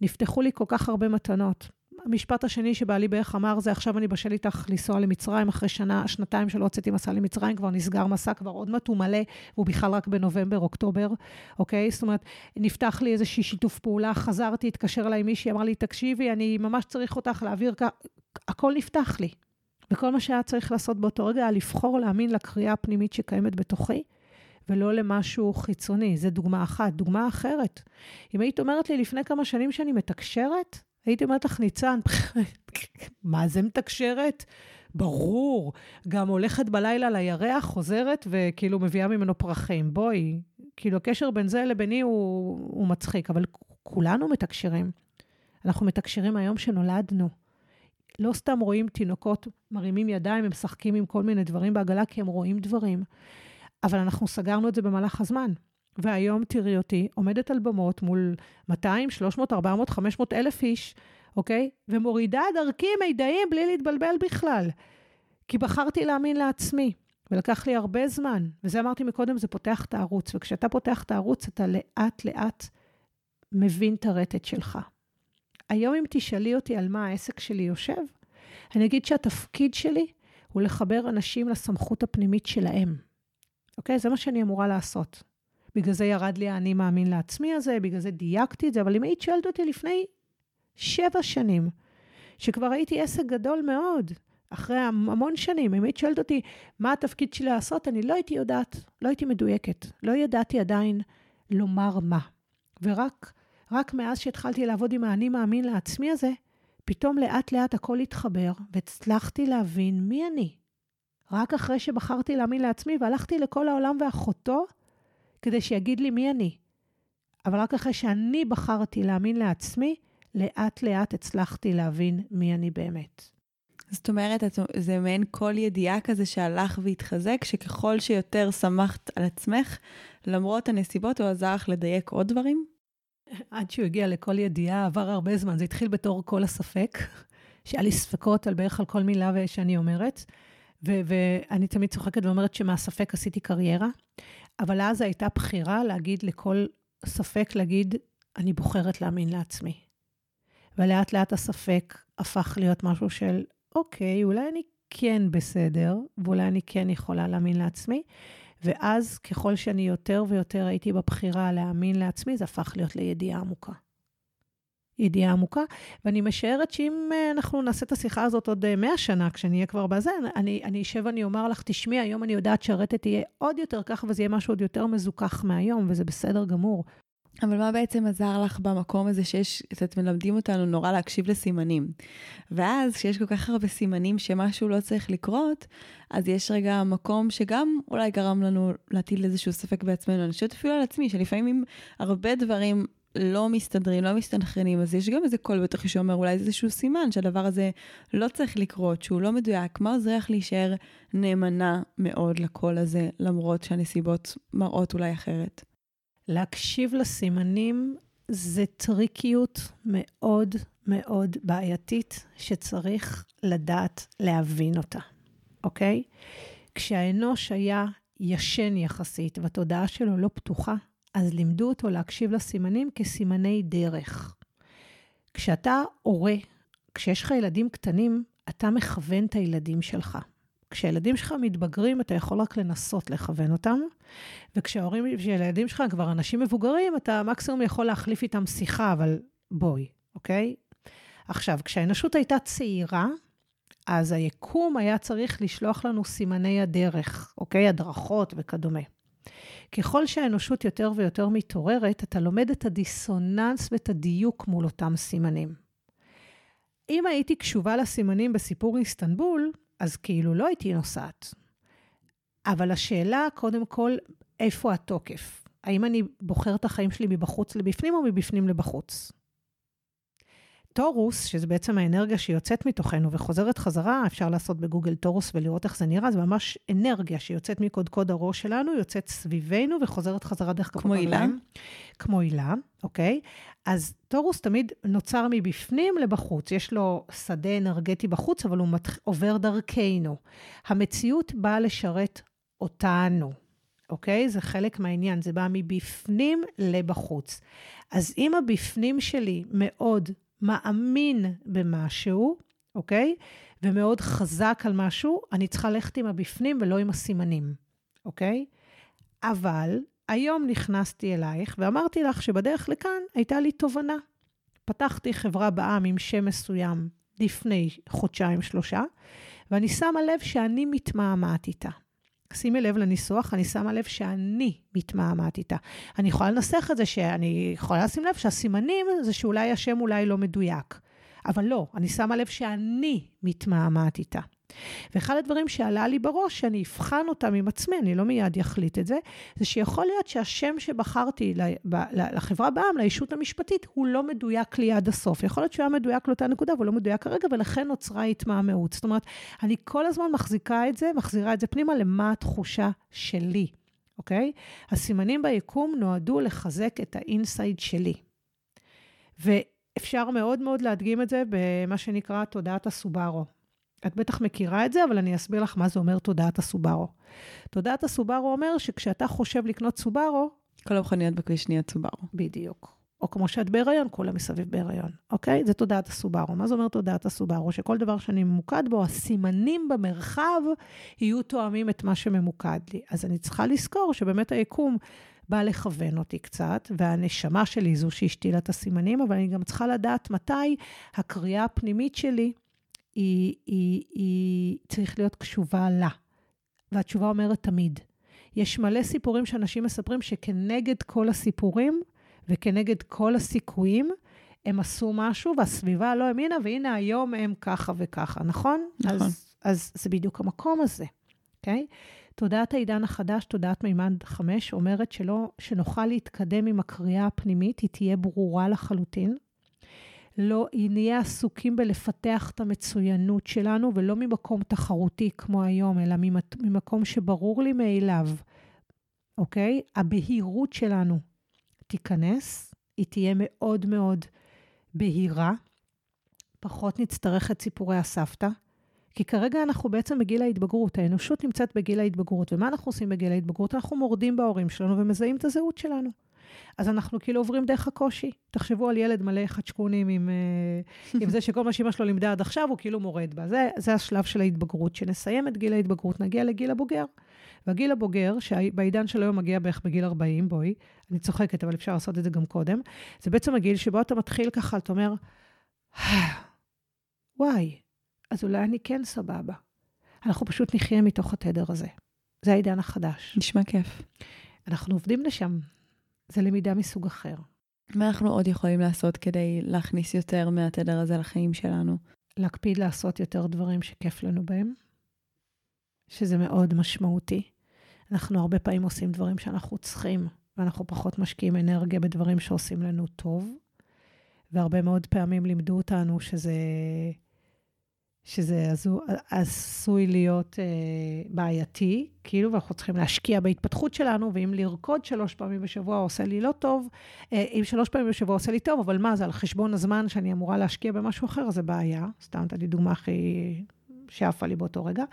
נפתחו לי כל כך הרבה מתנות. המשפט השני שבעלי בערך אמר זה, עכשיו אני בשל איתך לנסוע למצרים, אחרי שנה, שנתיים שלא הוצאתי מסע למצרים, כבר נסגר מסע, כבר עוד מעט הוא מלא, והוא בכלל רק בנובמבר, אוקטובר, אוקיי? זאת אומרת, נפתח לי איזשהו שיתוף פעולה, חזרתי, התקשר אליי מישהי, אמר לי, תקשיבי, אני ממש צריך אותך להעביר, כ... הכל נפתח לי. וכל מה שהיה צריך לעשות באותו רגע היה לבחור להאמין לקריאה הפנימית שקיימת בתוכי, ולא למשהו חיצוני. זו דוגמה אחת. דוגמה אחרת, אם היית אומרת לי לפני כמה שנים שאני מתקשרת, הייתי אומרת לך, ניצן, מה זה מתקשרת? ברור. גם הולכת בלילה לירח, חוזרת וכאילו מביאה ממנו פרחים. בואי, כאילו הקשר בין זה לביני הוא, הוא מצחיק, אבל כולנו מתקשרים. אנחנו מתקשרים היום שנולדנו. לא סתם רואים תינוקות מרימים ידיים, הם משחקים עם כל מיני דברים בעגלה, כי הם רואים דברים. אבל אנחנו סגרנו את זה במהלך הזמן. והיום תראי אותי עומדת על במות מול 200, 300, 400, 500 אלף איש, אוקיי? ומורידה דרכי מידעים בלי להתבלבל בכלל. כי בחרתי להאמין לעצמי, ולקח לי הרבה זמן. וזה אמרתי מקודם, זה פותח את הערוץ. וכשאתה פותח את הערוץ, אתה לאט-לאט מבין את הרטט שלך. היום אם תשאלי אותי על מה העסק שלי יושב, אני אגיד שהתפקיד שלי הוא לחבר אנשים לסמכות הפנימית שלהם. אוקיי? זה מה שאני אמורה לעשות. בגלל זה ירד לי האני מאמין לעצמי הזה, בגלל זה דייקתי את זה, אבל אם היית שואלת אותי לפני שבע שנים, שכבר הייתי עסק גדול מאוד, אחרי המון שנים, אם היית שואלת אותי מה התפקיד שלי לעשות, אני לא הייתי יודעת, לא הייתי מדויקת. לא ידעתי עדיין לומר מה. ורק רק מאז שהתחלתי לעבוד עם האני מאמין לעצמי הזה, פתאום לאט לאט הכל התחבר, והצלחתי להבין מי אני. רק אחרי שבחרתי להאמין לעצמי והלכתי לכל העולם ואחותו כדי שיגיד לי מי אני. אבל רק אחרי שאני בחרתי להאמין לעצמי, לאט לאט הצלחתי להבין מי אני באמת. זאת אומרת, זה מעין כל ידיעה כזה שהלך והתחזק, שככל שיותר שמחת על עצמך, למרות הנסיבות, הוא עזר לך לדייק עוד דברים? עד שהוא הגיע לכל ידיעה עבר הרבה זמן. זה התחיל בתור כל הספק, שהיה לי ספקות על בערך על כל מילה שאני אומרת, ו- ואני תמיד צוחקת ואומרת שמהספק עשיתי קריירה, אבל אז הייתה בחירה להגיד לכל ספק, להגיד, אני בוחרת להאמין לעצמי. ולאט לאט הספק הפך להיות משהו של, אוקיי, אולי אני כן בסדר, ואולי אני כן יכולה להאמין לעצמי. ואז ככל שאני יותר ויותר הייתי בבחירה להאמין לעצמי, זה הפך להיות לידיעה עמוקה. ידיעה עמוקה, ואני משערת שאם אה, אנחנו נעשה את השיחה הזאת עוד 100 אה, שנה, כשאני אהיה כבר בזה, אני אשב ואני אומר לך, תשמעי, היום אני יודעת שהרטט תהיה עוד יותר ככה, וזה יהיה משהו עוד יותר מזוכח מהיום, וזה בסדר גמור. אבל מה בעצם עזר לך במקום הזה שיש, את מלמדים אותנו נורא להקשיב לסימנים. ואז כשיש כל כך הרבה סימנים שמשהו לא צריך לקרות, אז יש רגע מקום שגם אולי גרם לנו להטיל איזשהו ספק בעצמנו. אני חושבת אפילו על עצמי, שלפעמים הרבה דברים לא מסתדרים, לא מסתנכרנים, אז יש גם איזה קול בתוכי שאומר אולי זה איזשהו סימן שהדבר הזה לא צריך לקרות, שהוא לא מדויק. מה עוזר לך להישאר נאמנה מאוד לקול הזה, למרות שהנסיבות מראות אולי אחרת? להקשיב לסימנים זה טריקיות מאוד מאוד בעייתית, שצריך לדעת להבין אותה, אוקיי? כשהאנוש היה ישן יחסית והתודעה שלו לא פתוחה, אז לימדו אותו להקשיב לסימנים כסימני דרך. כשאתה הורה, כשיש לך ילדים קטנים, אתה מכוון את הילדים שלך. כשהילדים שלך מתבגרים, אתה יכול רק לנסות לכוון אותם, וכשההורים, כשהילדים שלך כבר אנשים מבוגרים, אתה מקסימום יכול להחליף איתם שיחה, אבל בואי, אוקיי? עכשיו, כשהאנושות הייתה צעירה, אז היקום היה צריך לשלוח לנו סימני הדרך, אוקיי? הדרכות וכדומה. ככל שהאנושות יותר ויותר מתעוררת, אתה לומד את הדיסוננס ואת הדיוק מול אותם סימנים. אם הייתי קשובה לסימנים בסיפור איסטנבול, אז כאילו לא הייתי נוסעת. אבל השאלה, קודם כל, איפה התוקף? האם אני בוחר את החיים שלי מבחוץ לבפנים או מבפנים לבחוץ? טורוס, שזה בעצם האנרגיה שיוצאת מתוכנו וחוזרת חזרה, אפשר לעשות בגוגל טורוס ולראות איך זה נראה, זה ממש אנרגיה שיוצאת מקודקוד הראש שלנו, יוצאת סביבנו וחוזרת חזרה דרך כמו הילה? כמו הילה, אוקיי? אז טורוס תמיד נוצר מבפנים לבחוץ. יש לו שדה אנרגטי בחוץ, אבל הוא מת... עובר דרכנו. המציאות באה לשרת אותנו, אוקיי? זה חלק מהעניין, זה בא מבפנים לבחוץ. אז אם הבפנים שלי מאוד מאמין במשהו, אוקיי? ומאוד חזק על משהו, אני צריכה ללכת עם הבפנים ולא עם הסימנים, אוקיי? אבל היום נכנסתי אלייך ואמרתי לך שבדרך לכאן הייתה לי תובנה. פתחתי חברה בעם עם שם מסוים לפני חודשיים-שלושה, ואני שמה לב שאני מתמהמהת איתה. שימי לב לניסוח, אני שמה לב שאני מתמהמהת איתה. אני יכולה לנסח את זה שאני יכולה לשים לב שהסימנים זה שאולי השם אולי לא מדויק. אבל לא, אני שמה לב שאני מתמהמהת איתה. ואחד הדברים שעלה לי בראש, שאני אבחן אותם עם עצמי, אני לא מיד אחליט את זה, זה שיכול להיות שהשם שבחרתי לחברה בעם, לישות המשפטית, הוא לא מדויק לי עד הסוף. יכול להיות שהוא היה מדויק לאותה נקודה, אבל לא מדויק כרגע, ולכן נוצרה התמהמהות. זאת אומרת, אני כל הזמן מחזיקה את זה, מחזירה את זה פנימה למה התחושה שלי, אוקיי? הסימנים ביקום נועדו לחזק את האינסייד שלי. ואפשר מאוד מאוד להדגים את זה במה שנקרא תודעת הסובארו. את בטח מכירה את זה, אבל אני אסביר לך מה זה אומר תודעת הסובארו. תודעת הסובארו אומר שכשאתה חושב לקנות סובארו... כל המכוניות בכביש נהיית סובארו. בדיוק. או כמו שאת בהיריון, כולם מסביב בהיריון, אוקיי? זה תודעת הסובארו. מה זה אומר תודעת הסובארו? שכל דבר שאני ממוקד בו, הסימנים במרחב יהיו תואמים את מה שממוקד לי. אז אני צריכה לזכור שבאמת היקום בא לכוון אותי קצת, והנשמה שלי זו שהשתילה את הסימנים, אבל אני גם צריכה לדעת מתי הקריאה הפנימית שלי היא, היא, היא צריך להיות קשובה לה. והתשובה אומרת תמיד. יש מלא סיפורים שאנשים מספרים שכנגד כל הסיפורים וכנגד כל הסיכויים, הם עשו משהו והסביבה לא האמינה, והנה היום הם ככה וככה, נכון? נכון. אז, אז זה בדיוק המקום הזה, אוקיי? Okay? תודעת העידן החדש, תודעת מימד חמש, אומרת שלא, שנוכל להתקדם עם הקריאה הפנימית, היא תהיה ברורה לחלוטין, לא נהיה עסוקים בלפתח את המצוינות שלנו, ולא ממקום תחרותי כמו היום, אלא ממקום שברור לי מאליו, אוקיי? הבהירות שלנו תיכנס, היא תהיה מאוד מאוד בהירה, פחות נצטרך את סיפורי הסבתא, כי כרגע אנחנו בעצם בגיל ההתבגרות, האנושות נמצאת בגיל ההתבגרות, ומה אנחנו עושים בגיל ההתבגרות? אנחנו מורדים בהורים שלנו ומזהים את הזהות שלנו. אז אנחנו כאילו עוברים דרך הקושי. תחשבו על ילד מלא חדשקונים עם, אה, עם זה שכל מה שאמא שלו לימדה עד עכשיו, הוא כאילו מורד בה. זה, זה השלב של ההתבגרות. כשנסיים את גיל ההתבגרות, נגיע לגיל הבוגר. והגיל הבוגר, שבעידן של היום מגיע בערך בגיל 40, בואי, אני צוחקת, אבל אפשר לעשות את זה גם קודם, זה בעצם הגיל שבו אתה מתחיל ככה, אתה אומר, וואי, אז אולי אני כן סבבה. אנחנו פשוט נחיה מתוך התדר הזה. זה העידן החדש. נשמע כיף. אנחנו עובדים לשם. זה למידה מסוג אחר. מה אנחנו עוד יכולים לעשות כדי להכניס יותר מהתדר הזה לחיים שלנו? להקפיד לעשות יותר דברים שכיף לנו בהם, שזה מאוד משמעותי. אנחנו הרבה פעמים עושים דברים שאנחנו צריכים, ואנחנו פחות משקיעים אנרגיה בדברים שעושים לנו טוב. והרבה מאוד פעמים לימדו אותנו שזה, שזה עזו, עשוי להיות אה, בעייתי, כאילו, ואנחנו צריכים להשקיע בהתפתחות שלנו, ואם לרקוד שלוש פעמים בשבוע עושה לי לא טוב, אה, אם שלוש פעמים בשבוע עושה לי טוב, אבל מה, זה על חשבון הזמן שאני אמורה להשקיע במשהו אחר, זה בעיה. סתם, נתתי דוגמה הכי שעפה לי באותו רגע.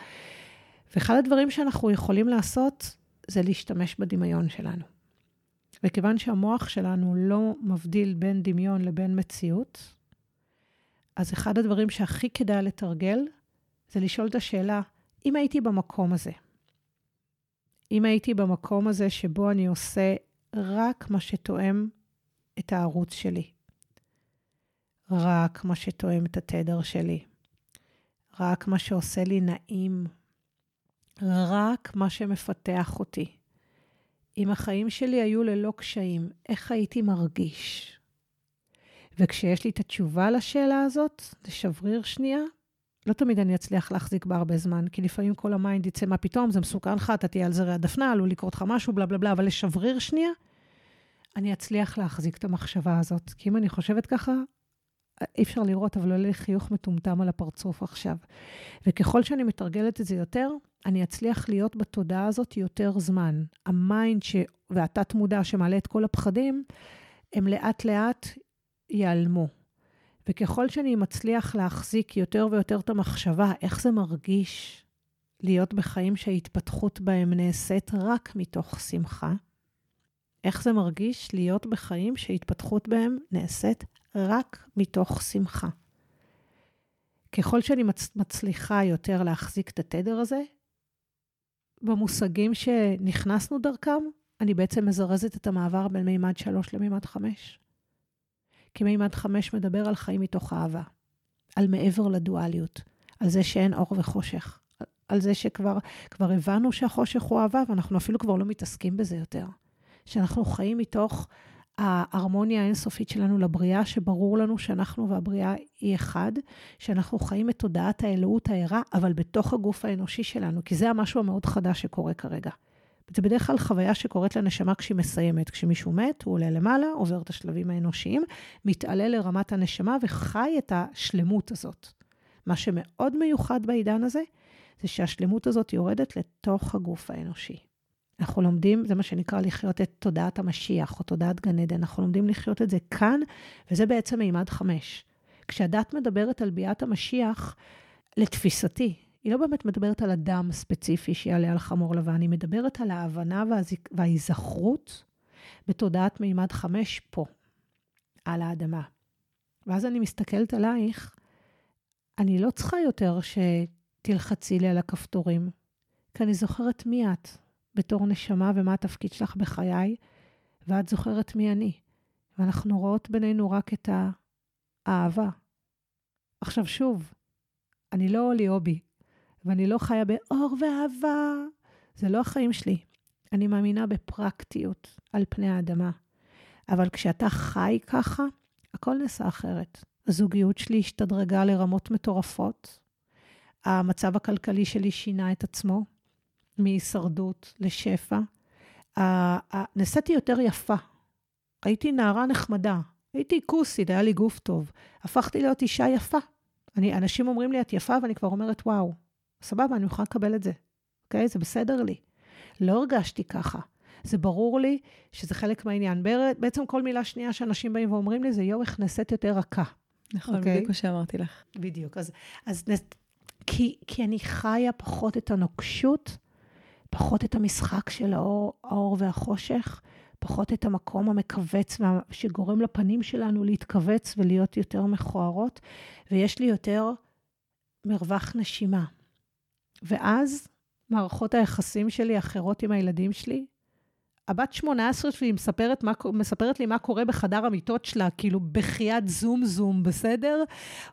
ואחד הדברים שאנחנו יכולים לעשות, זה להשתמש בדמיון שלנו. וכיוון שהמוח שלנו לא מבדיל בין דמיון לבין מציאות, אז אחד הדברים שהכי כדאי לתרגל, זה לשאול את השאלה, אם הייתי במקום הזה, אם הייתי במקום הזה שבו אני עושה רק מה שתואם את הערוץ שלי, רק מה שתואם את התדר שלי, רק מה שעושה לי נעים, רק מה שמפתח אותי. אם החיים שלי היו ללא קשיים, איך הייתי מרגיש? וכשיש לי את התשובה לשאלה הזאת, זה שבריר שנייה, לא תמיד אני אצליח להחזיק בה הרבה זמן, כי לפעמים כל ה mind יצא מה פתאום, זה מסוכן לך, אתה תהיה על זרי הדפנה, עלול לקרות לך משהו, בלה בלה בלה, אבל לשבריר שנייה, אני אצליח להחזיק את המחשבה הזאת. כי אם אני חושבת ככה, אי אפשר לראות, אבל עולה לי חיוך מטומטם על הפרצוף עכשיו. וככל שאני מתרגלת את זה יותר, אני אצליח להיות בתודעה הזאת יותר זמן. ה mind ש... והתת-מודע שמעלה את כל הפחדים, הם לאט-לאט ייעלמו. וככל שאני מצליח להחזיק יותר ויותר את המחשבה, איך זה מרגיש להיות בחיים שההתפתחות בהם נעשית רק מתוך שמחה, איך זה מרגיש להיות בחיים שההתפתחות בהם נעשית רק מתוך שמחה. ככל שאני מצ- מצליחה יותר להחזיק את התדר הזה, במושגים שנכנסנו דרכם, אני בעצם מזרזת את המעבר בין מימד 3 למימד 5. כי מימד 5 מדבר על חיים מתוך אהבה, על מעבר לדואליות, על זה שאין אור וחושך, על זה שכבר הבנו שהחושך הוא אהבה, ואנחנו אפילו כבר לא מתעסקים בזה יותר. שאנחנו חיים מתוך ההרמוניה האינסופית שלנו לבריאה, שברור לנו שאנחנו והבריאה היא אחד, שאנחנו חיים את תודעת האלוהות הערה, אבל בתוך הגוף האנושי שלנו, כי זה המשהו המאוד חדש שקורה כרגע. זה בדרך כלל חוויה שקורית לנשמה כשהיא מסיימת. כשמישהו מת, הוא עולה למעלה, עובר את השלבים האנושיים, מתעלה לרמת הנשמה וחי את השלמות הזאת. מה שמאוד מיוחד בעידן הזה, זה שהשלמות הזאת יורדת לתוך הגוף האנושי. אנחנו לומדים, זה מה שנקרא לחיות את תודעת המשיח, או תודעת גן עדן. אנחנו לומדים לחיות את זה כאן, וזה בעצם מימד חמש. כשהדת מדברת על ביאת המשיח, לתפיסתי, היא לא באמת מדברת על אדם ספציפי שיעלה על חמור לבן, היא מדברת על ההבנה. וההיזכרות בתודעת מימד חמש פה, על האדמה. ואז אני מסתכלת עלייך, אני לא צריכה יותר שתלחצי לי על הכפתורים, כי אני זוכרת מי את. בתור נשמה ומה התפקיד שלך בחיי, ואת זוכרת מי אני. ואנחנו רואות בינינו רק את האהבה. עכשיו שוב, אני לא ליאובי, ואני לא חיה באור ואהבה. זה לא החיים שלי. אני מאמינה בפרקטיות על פני האדמה. אבל כשאתה חי ככה, הכל נעשה אחרת. הזוגיות שלי השתדרגה לרמות מטורפות. המצב הכלכלי שלי שינה את עצמו. מהישרדות לשפע. נעשיתי יותר יפה. הייתי נערה נחמדה, הייתי כוסית, היה לי גוף טוב. הפכתי להיות אישה יפה. אני, אנשים אומרים לי, את יפה, ואני כבר אומרת, וואו, סבבה, אני מוכנה לקבל את זה. אוקיי? זה בסדר לי. לא הרגשתי ככה. זה ברור לי שזה חלק מהעניין. בעצם כל מילה שנייה שאנשים באים ואומרים לי, זה יואו, איך נעשית יותר רכה. נכון, okay? אוקיי? בדיוק כמו שאמרתי לך. בדיוק. אז, אז כי, כי אני חיה פחות את הנוקשות, פחות את המשחק של האור, האור והחושך, פחות את המקום המכווץ שגורם לפנים שלנו להתכווץ ולהיות יותר מכוערות, ויש לי יותר מרווח נשימה. ואז מערכות היחסים שלי אחרות עם הילדים שלי, הבת 18 שלי מספרת, מה, מספרת לי מה קורה בחדר המיטות שלה, כאילו בחייאת זום זום, בסדר?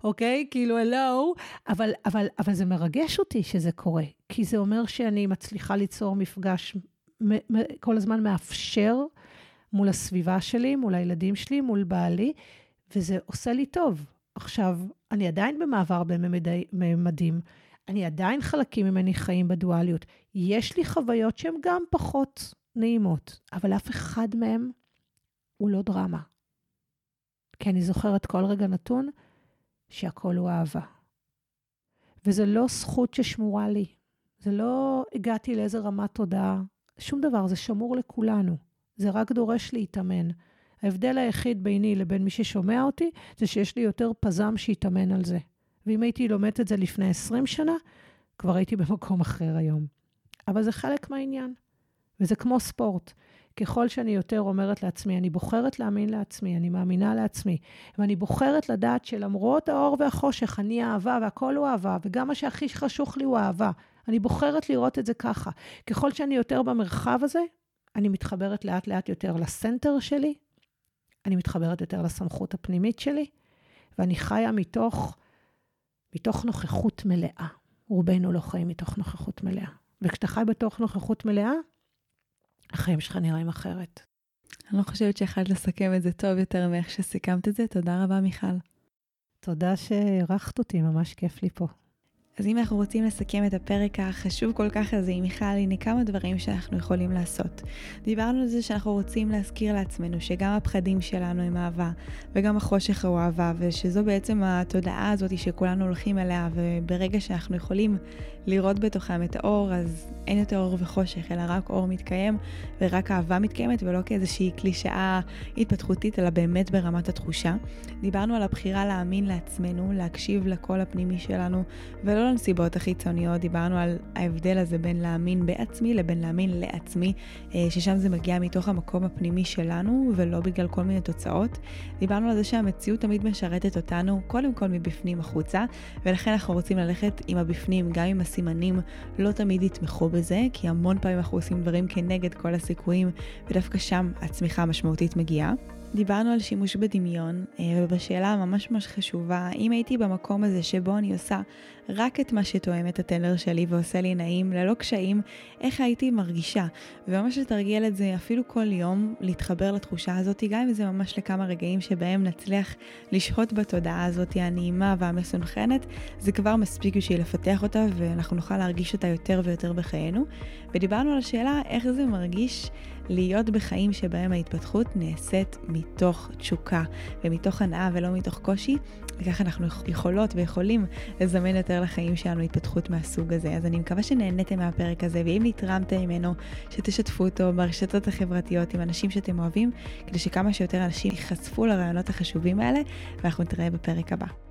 אוקיי? כאילו, הלו. אבל, אבל, אבל זה מרגש אותי שזה קורה, כי זה אומר שאני מצליחה ליצור מפגש, כל הזמן מאפשר מול הסביבה שלי, מול הילדים שלי, מול בעלי, וזה עושה לי טוב. עכשיו, אני עדיין במעבר בממדים, אני עדיין חלקים ממני חיים בדואליות. יש לי חוויות שהן גם פחות נעימות, אבל אף אחד מהם הוא לא דרמה. כי אני זוכרת כל רגע נתון שהכל הוא אהבה. וזה לא זכות ששמורה לי. זה לא הגעתי לאיזה רמת תודעה, שום דבר, זה שמור לכולנו. זה רק דורש להתאמן. ההבדל היחיד ביני לבין מי ששומע אותי, זה שיש לי יותר פזם שיתאמן על זה. ואם הייתי לומדת את זה לפני 20 שנה, כבר הייתי במקום אחר היום. אבל זה חלק מהעניין. וזה כמו ספורט. ככל שאני יותר אומרת לעצמי, אני בוחרת להאמין לעצמי, אני מאמינה לעצמי, ואני בוחרת לדעת שלמרות האור והחושך, אני אהבה והכל הוא אהבה, וגם מה שהכי חשוך לי הוא אהבה. אני בוחרת לראות את זה ככה. ככל שאני יותר במרחב הזה, אני מתחברת לאט לאט יותר לסנטר שלי, אני מתחברת יותר לסמכות הפנימית שלי, ואני חיה מתוך, מתוך נוכחות מלאה. רובנו לא חיים מתוך נוכחות מלאה. וכשאתה חי בתוך נוכחות מלאה, החיים שלך נראים אחרת. אני לא חושבת שיכולת לסכם את זה טוב יותר מאיך שסיכמת את זה. תודה רבה, מיכל. תודה שאירחת אותי, ממש כיף לי פה. אז אם אנחנו רוצים לסכם את הפרק החשוב כל כך הזה עם מיכל, הנה כמה דברים שאנחנו יכולים לעשות. דיברנו על זה שאנחנו רוצים להזכיר לעצמנו שגם הפחדים שלנו הם אהבה, וגם החושך הוא אהבה, ושזו בעצם התודעה הזאת שכולנו הולכים אליה, וברגע שאנחנו יכולים לראות בתוכם את האור, אז אין יותר אור וחושך, אלא רק אור מתקיים, ורק אהבה מתקיימת, ולא כאיזושהי קלישאה התפתחותית, אלא באמת ברמת התחושה. דיברנו על הבחירה להאמין לעצמנו, להקשיב לקול הפנימי שלנו, ולא לנסיבות החיצוניות, דיברנו על ההבדל הזה בין להאמין בעצמי לבין להאמין לעצמי, אה, ששם זה מגיע מתוך המקום הפנימי שלנו, ולא בגלל כל מיני תוצאות. דיברנו על זה שהמציאות תמיד משרתת אותנו, קודם כל מבפנים החוצה, ולכן אנחנו רוצים ללכת עם הבפנים, גם עם הסימנים לא תמיד יתמכו בזה, כי המון פעמים אנחנו עושים דברים כנגד כל הסיכויים, ודווקא שם הצמיחה המשמעותית מגיעה. דיברנו על שימוש בדמיון, אה, ובשאלה הממש ממש חשובה, אם הייתי במקום הזה שבו אני עושה רק את מה שתואם את הטנדר שלי ועושה לי נעים, ללא קשיים, איך הייתי מרגישה. וממש לתרגל את זה אפילו כל יום, להתחבר לתחושה הזאת, גם אם זה ממש לכמה רגעים שבהם נצליח לשהות בתודעה הזאת הנעימה והמסונכנת, זה כבר מספיק בשביל לפתח אותה ואנחנו נוכל להרגיש אותה יותר ויותר בחיינו. ודיברנו על השאלה איך זה מרגיש להיות בחיים שבהם ההתפתחות נעשית מתוך תשוקה ומתוך הנאה ולא מתוך קושי, וככה אנחנו יכולות ויכולים לזמן יותר לחיים שלנו התפתחות מהסוג הזה. אז אני מקווה שנהניתם מהפרק הזה, ואם נתרמתם ממנו, שתשתפו אותו ברשתות החברתיות עם אנשים שאתם אוהבים, כדי שכמה שיותר אנשים ייחשפו לרעיונות החשובים האלה, ואנחנו נתראה בפרק הבא.